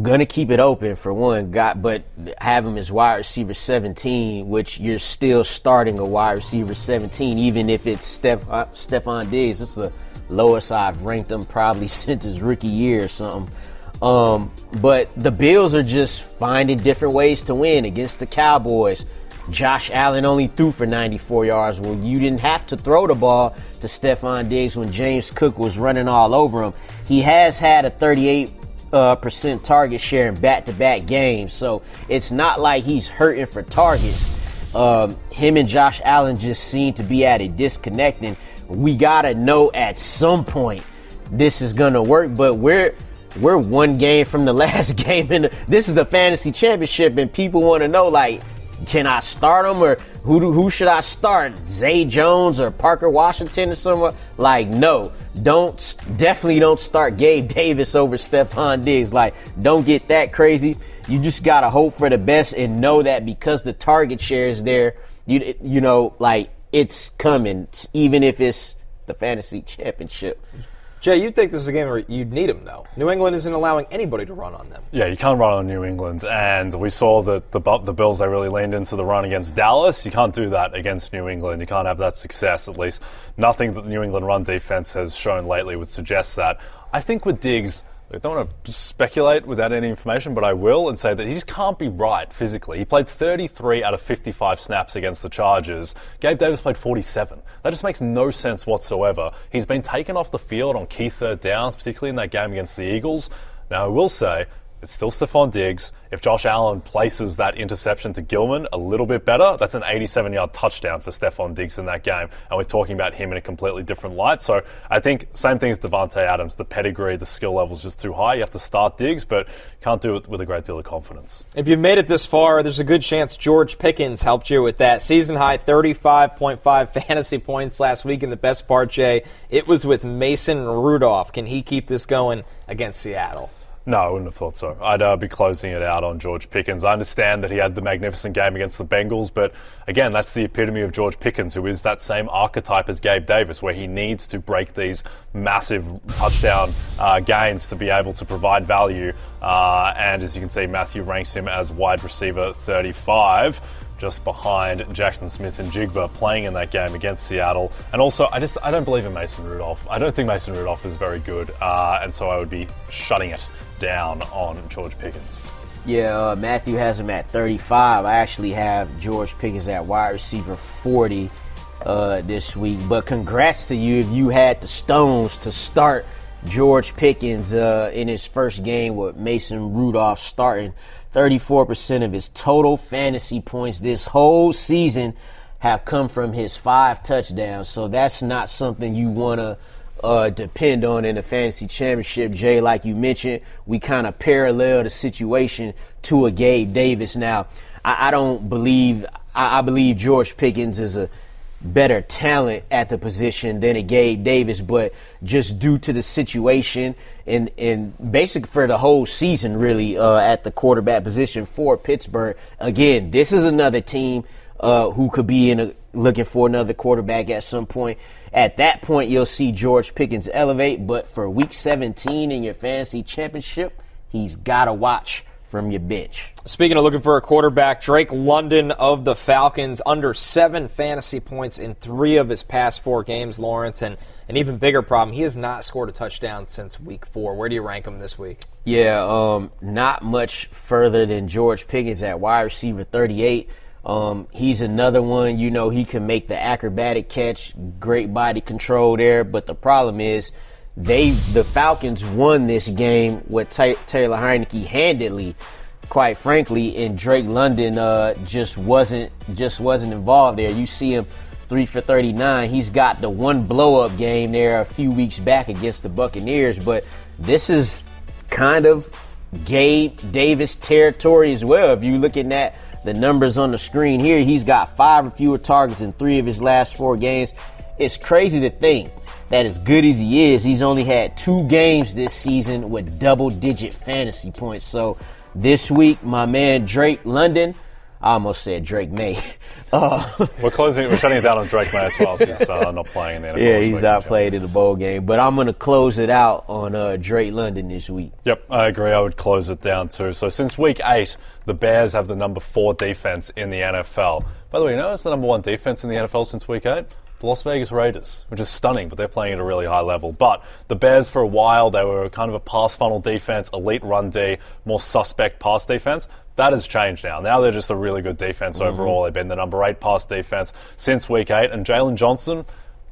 [SPEAKER 6] gonna keep it open for one. Got, but have him as wide receiver 17, which you're still starting a wide receiver 17, even if it's Steph, uh, Stefon Diggs. It's the lowest I've ranked him probably since his rookie year or something. Um, but the Bills are just finding different ways to win against the Cowboys. Josh Allen only threw for 94 yards. Well, you didn't have to throw the ball to Stefon Diggs when James Cook was running all over him. He has had a 38 uh, percent target share in back-to-back games, so it's not like he's hurting for targets. Um, him and Josh Allen just seem to be at a disconnect, and we gotta know at some point this is gonna work. But we're we're one game from the last game, and this is the fantasy championship, and people want to know like, can I start them or who do, who should I start? Zay Jones or Parker Washington or someone? Like, no, don't definitely don't start Gabe Davis over Stefon Diggs. Like, don't get that crazy. You just gotta hope for the best and know that because the target share is there, you you know, like it's coming, even if it's the fantasy championship.
[SPEAKER 5] Jay, you'd think this is a game where you'd need them, though. New England isn't allowing anybody to run on them.
[SPEAKER 3] Yeah, you can't run on New England, and we saw that the the Bills they really leaned into the run against Dallas. You can't do that against New England. You can't have that success. At least nothing that the New England run defense has shown lately would suggest that. I think with Diggs, I don't want to speculate without any information, but I will and say that he just can't be right physically. He played 33 out of 55 snaps against the Chargers. Gabe Davis played 47. That just makes no sense whatsoever. He's been taken off the field on key third downs, particularly in that game against the Eagles. Now, I will say, it's still Stefon Diggs. If Josh Allen places that interception to Gilman a little bit better, that's an 87 yard touchdown for Stefon Diggs in that game. And we're talking about him in a completely different light. So I think same thing as Davante Adams. The pedigree, the skill level is just too high. You have to start Diggs, but can't do it with a great deal of confidence.
[SPEAKER 5] If you've made it this far, there's a good chance George Pickens helped you with that. Season high 35.5 fantasy points last week. And the best part, Jay, it was with Mason Rudolph. Can he keep this going against Seattle?
[SPEAKER 3] No, I wouldn't have thought so. I'd uh, be closing it out on George Pickens. I understand that he had the magnificent game against the Bengals, but again, that's the epitome of George Pickens, who is that same archetype as Gabe Davis, where he needs to break these massive touchdown uh, gains to be able to provide value. Uh, and as you can see, Matthew ranks him as wide receiver 35 just behind Jaxon Smith-Njigba playing in that game against Seattle. And also, I just I don't believe in Mason Rudolph. I don't think Mason Rudolph is very good, uh, and so I would be shutting it down on George Pickens.
[SPEAKER 6] Yeah, uh, Matthew has him at 35. I actually have George Pickens at wide receiver 40 uh, this week. But congrats to you if you had the stones to start George Pickens uh, in his first game with Mason Rudolph starting. 34% of his total fantasy points this whole season have come from his five touchdowns. So that's not something you want to uh, depend on in the fantasy championship. Jay, like you mentioned, we kind of parallel the situation to a Gabe Davis. Now, I, I don't believe I, I, believe George Pickens is a better talent at the position than a Gabe Davis, but just due to the situation and and basically for the whole season, really uh, at the quarterback position for Pittsburgh. Again, this is another team uh, who could be in a, looking for another quarterback at some point. At that point, you'll see George Pickens elevate, but for week 17 in your fantasy championship, he's got to watch from your bench.
[SPEAKER 5] Speaking of looking for a quarterback, Drake London of the Falcons under seven fantasy points in three of his past four games, Lawrence. And an even bigger problem, he has not scored a touchdown since week four. Where do you rank him this week?
[SPEAKER 6] Yeah, um, not much further than George Pickens at wide receiver 38. Um, he's another one, you know, he can make the acrobatic catch, great body control there. But the problem is, they the Falcons won this game with T- Taylor Heinicke handedly, quite frankly, and Drake London uh, just wasn't just wasn't involved there. You see him three for 39. He's got the one blow up game there a few weeks back against the Buccaneers, but this is kind of Gabe Davis territory as well. If you're looking at the numbers on the screen here, he's got five or fewer targets in three of his last four games. It's crazy to think that as good as he is, he's only had two games this season with double digit fantasy points. So this week, my man Drake London, I almost said Drake Maye.
[SPEAKER 3] Uh, we're closing. We're shutting it down on Drake Maye as well. He's uh, not playing in the NFL.
[SPEAKER 6] Yeah, he's not playing in the bowl game. But I'm going to close it out on uh, Drake London this week.
[SPEAKER 3] Yep, I agree. I would close it down too. So since week eight, the Bears have the number four defense in the NFL. By the way, you know it's the number one defense in the NFL since week eight the Las Vegas Raiders, which is stunning, but they're playing at a really high level. But the Bears, for a while, they were kind of a pass funnel defense, elite run D, more suspect pass defense. That has changed now. Now they're just a really good defense mm-hmm. overall. They've been the number eight pass defense since week eight. And Jaylon Johnson,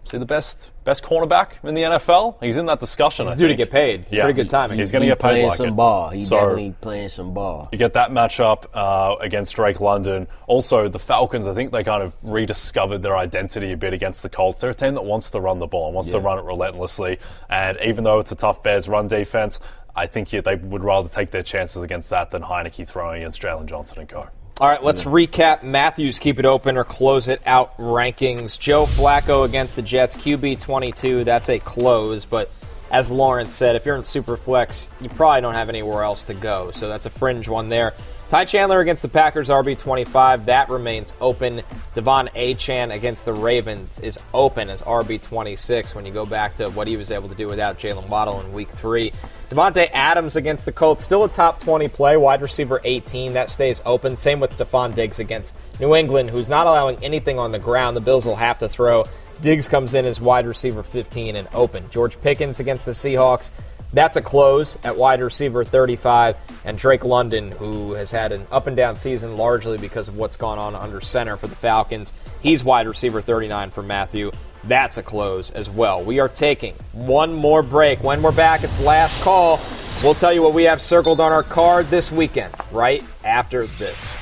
[SPEAKER 3] see the best best cornerback in the NFL. He's in that discussion.
[SPEAKER 5] He's
[SPEAKER 3] I
[SPEAKER 5] due
[SPEAKER 3] think.
[SPEAKER 5] to get paid. Yeah, pretty good timing.
[SPEAKER 3] He's going to get paid
[SPEAKER 6] playing
[SPEAKER 3] like
[SPEAKER 6] some
[SPEAKER 3] it.
[SPEAKER 6] ball. He's
[SPEAKER 3] so
[SPEAKER 6] definitely playing some ball.
[SPEAKER 3] You get that matchup uh, against Drake London. Also, the Falcons. I think they kind of rediscovered their identity a bit against the Colts. They're a team that wants to run the ball and wants
[SPEAKER 6] Yeah.
[SPEAKER 3] to run it relentlessly. And even though it's a tough Bears run defense. I think yeah, they would rather take their chances against that than Heinicke throwing against Jaylon Johnson and go.
[SPEAKER 5] All right, let's recap Matthews keep it open or close it out rankings. Joe Flacco against the Jets, QB 22. That's a close, but as Lawrence said, if you're in Superflex, you probably don't have anywhere else to go. So that's a fringe one there. Ty Chandler against the Packers, RB 25. That remains open. Devon Achan against the Ravens is open as RB 26 when you go back to what he was able to do without Jaylen Waddle in week three. Davante Adams against the Colts, still a top 20 play, wide receiver 18. That stays open. Same with Stefon Diggs against New England, who's not allowing anything on the ground. The Bills will have to throw. Diggs comes in as wide receiver 15 and open. George Pickens against the Seahawks. That's a close at wide receiver 35. And Drake London, who has had an up and down season largely because of what's gone on under center for the Falcons, he's wide receiver 39 for Matthew. That's a close as well. We are taking one more break. When we're back, it's last call. We'll tell you what we have circled on our card this weekend, right after this.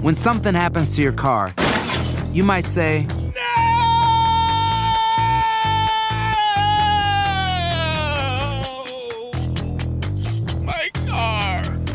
[SPEAKER 9] When something happens to your car, you might say,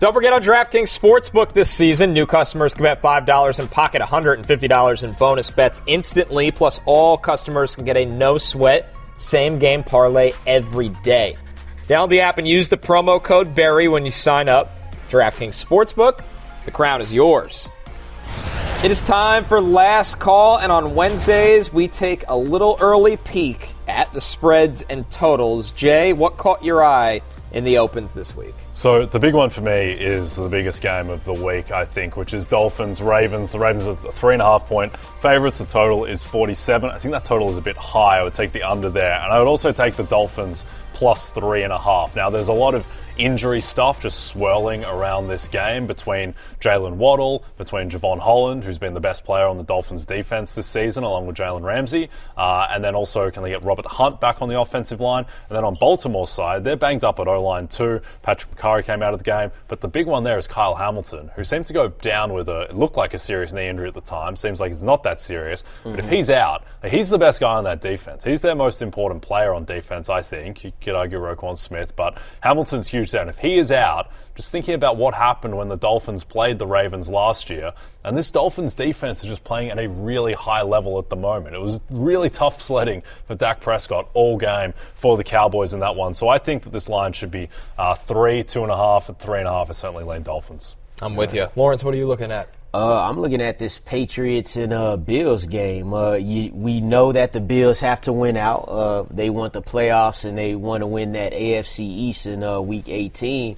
[SPEAKER 5] Don't forget on DraftKings Sportsbook this season, new customers can bet $5 and pocket $150 in bonus bets instantly. Plus, all customers can get a no sweat same game parlay every day. Download the app and use the promo code Berry when you sign up. DraftKings Sportsbook, the crown is yours. It is time for last call, and on Wednesdays, we take a little early peek at the spreads and totals. Jay, what caught your eye in the opens this week?
[SPEAKER 3] So the big one for me is the biggest game of the week, I think, which is Dolphins Ravens. The Ravens are three and a half point favorites. The total is 47. I think that total is a bit high. I would take the under there, and I would also take the Dolphins plus three and a half. Now there's a lot of injury stuff just swirling around this game between Jaylen Waddle, between Jevon Holland, who's been the best player on the Dolphins defense this season, along with Jalen Ramsey, uh, and then also can they get Robert Hunt back on the offensive line? And then on Baltimore's side, they're banged up at O line too. Patrick Mekari came out of the game, but the big one there is Kyle Hamilton, who seemed to go down with a it looked like a serious knee injury at the time. Seems like it's not that serious, mm-hmm. but if he's out, he's the best guy on that defense. He's their most important player on defense, I think. You could argue Roquan Smith, but Hamilton's huge down. If he is out, just thinking about what happened when the Dolphins played the Ravens last year, and this Dolphins defense is just playing at a really high level at the moment. It was really tough sledding for Dak Prescott all game for the Cowboys in that one. So I think that this line should be uh, three, two and a half, and three and a half. Certainly lean Dolphins.
[SPEAKER 5] I'm with you, Lawrence. What are you looking at?
[SPEAKER 6] Uh, I'm looking at this Patriots and uh, Bills game. Uh, you, we know that the Bills have to win out. Uh, they want the playoffs and they want to win that AFC East in uh, Week 18.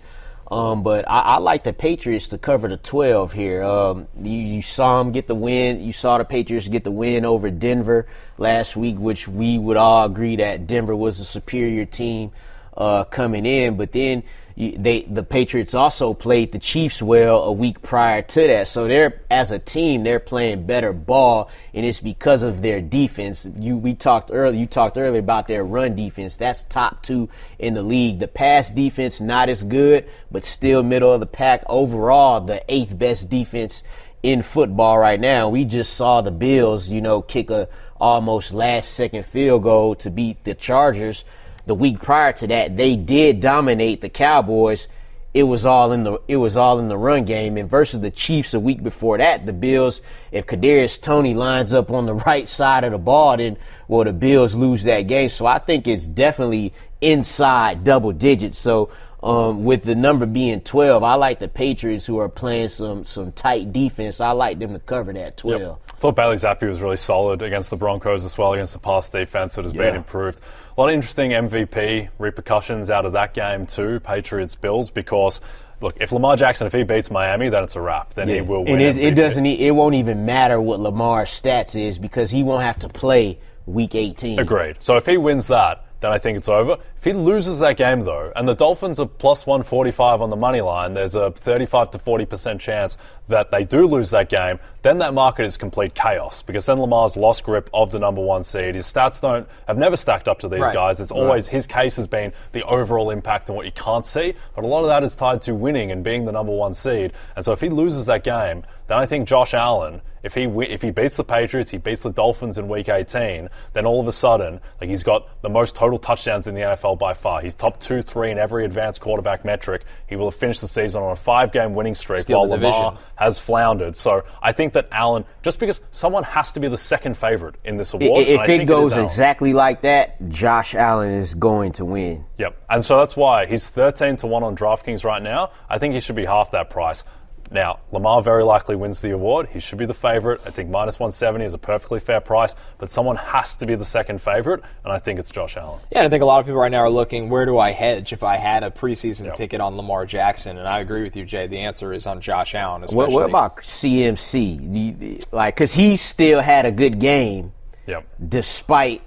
[SPEAKER 6] Um, but I, I, like the Patriots to cover the 12 here. Um, you, you, saw them get the win. You saw the Patriots get the win over Denver last week, which we would all agree that Denver was a superior team uh, coming in. But then they the Patriots also played the Chiefs well a week prior to that. So they're as a team they're playing better ball, and it's because of their defense. You we talked earlier. You talked earlier about their run defense. That's top two in the league. The pass defense not as good, but still middle of the pack overall. The eighth best defense in football right now. We just saw the Bills, you know, kick a almost last second field goal to beat the Chargers the week prior to that, they did dominate the Cowboys. It was all in the it was all in the run game. And versus the Chiefs a week before that, the Bills, if Kadarius Toney lines up on the right side of the ball, then well the Bills lose that game. So I think it's definitely inside double digits. So um, with the number being 12, I like the Patriots who are playing some some tight defense. I like them to cover that 12. Yep.
[SPEAKER 3] I thought Bailey Zappe was really solid against the Broncos as well, against the pass defense that has yeah. been improved. A lot of interesting MVP repercussions out of that game too, Patriots Bills, because look, if Lamar Jackson, if he beats Miami, then it's a wrap. Then yeah. he will win.
[SPEAKER 6] And it, it doesn't. It won't even matter what Lamar's stats is because he won't have to play Week 18.
[SPEAKER 3] Agreed. So if he wins that, then I think it's over. If he loses that game, though, and the Dolphins are plus 145 on the money line, there's a 35 to 40% chance that they do lose that game, then that market is complete chaos because then Lamar's lost grip of the number one seed. His stats don't have never stacked up to these right. guys. It's always right. his case has been the overall impact on what you can't see, but a lot of that is tied to winning and being the number one seed. And so if he loses that game, then I think Josh Allen if he if he beats the Patriots, he beats the Dolphins in Week 18, then all of a sudden, like he's got the most total touchdowns in the NFL by far. He's top two, three in every advanced quarterback metric. He will have finished the season on a five-game winning streak
[SPEAKER 5] Steal
[SPEAKER 3] while Lamar has floundered. So I think that Allen, just because someone has to be the second favorite in this award,
[SPEAKER 6] if it goes it exactly like that, Josh Allen is going to win.
[SPEAKER 3] Yep, and so that's why he's 13 to one on DraftKings right now. I think he should be half that price. Now, Lamar very likely wins the award. He should be the favourite. I think minus 170 is a perfectly fair price, but someone has to be the second favourite, and I think it's Josh Allen.
[SPEAKER 5] Yeah, I think a lot of people right now are looking, where do I hedge if I had a preseason yep. ticket on Lamar Jackson? And I agree with you, Jay. The answer is on Josh Allen.
[SPEAKER 6] What, what, about CMC? Like, because he still had a good game
[SPEAKER 3] yep.
[SPEAKER 6] despite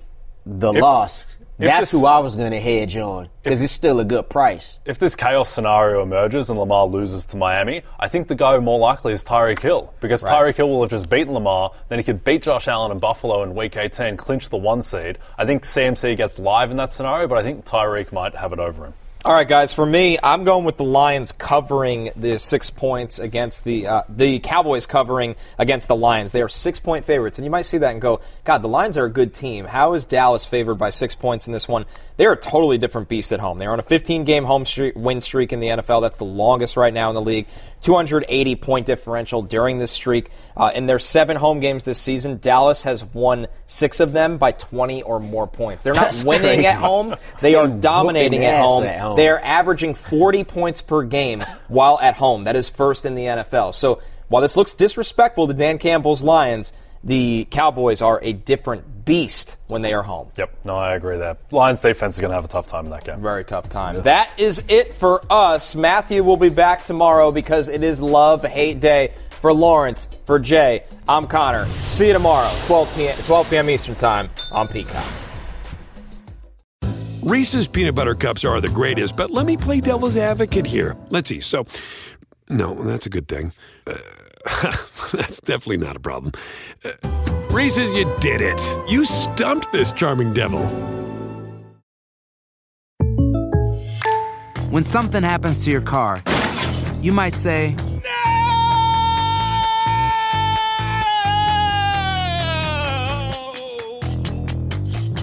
[SPEAKER 6] the if, loss. That's
[SPEAKER 3] this-
[SPEAKER 6] who I was going to hedge on because it's still a good price.
[SPEAKER 3] If this chaos scenario emerges and Lamar loses to Miami, I think the guy more likely is Tyreek Hill because
[SPEAKER 5] Right.
[SPEAKER 3] Tyreek Hill will have just beaten Lamar, then he could beat Josh Allen in Buffalo in Week 18, clinch the one seed. I think CMC gets live in that scenario, but I think Tyreek might have it over him.
[SPEAKER 5] All right, guys. For me, I'm going with the Lions covering the six points against the uh, the Cowboys covering against the Lions. They are six point favorites, and you might see that and go, God, the Lions are a good team. How is Dallas favored by six points in this one? They're a totally different beast at home. They're on a 15 game home streak, win streak in the NFL. That's the longest right now in the league. 280 point differential during this streak. Uh, in their seven home games this season, Dallas has won six of them by 20 or more points. They're not
[SPEAKER 6] That's
[SPEAKER 5] winning
[SPEAKER 6] crazy.
[SPEAKER 5] at home. They are dominating at home.
[SPEAKER 6] at home.
[SPEAKER 5] They are averaging 40 points per game while at home. That is first in the NFL. So while this looks disrespectful to Dan Campbell's Lions, the Cowboys are a different beast when they are home.
[SPEAKER 3] Yep, no, I agree there. Lions defense is going to have a tough time in that game.
[SPEAKER 5] Very tough time. That is it for us. Matthew will be back tomorrow because it is Love Hate Day for Lawrence, for Jay. I'm Connor. See you tomorrow, 12 p.m. 12 p.m. Eastern Time on Peacock.
[SPEAKER 11] Reese's peanut butter cups are the greatest, but let me play devil's advocate here. Let's see. So, no, that's a good thing. Uh, that's definitely not a problem. Uh, Reese's, you did it. You stumped this charming devil.
[SPEAKER 9] When something happens to your car, you might say,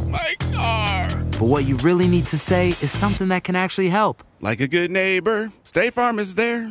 [SPEAKER 12] My car.
[SPEAKER 9] but what you really need to say is something that can actually help.
[SPEAKER 12] Like a good neighbor, State Farm is there.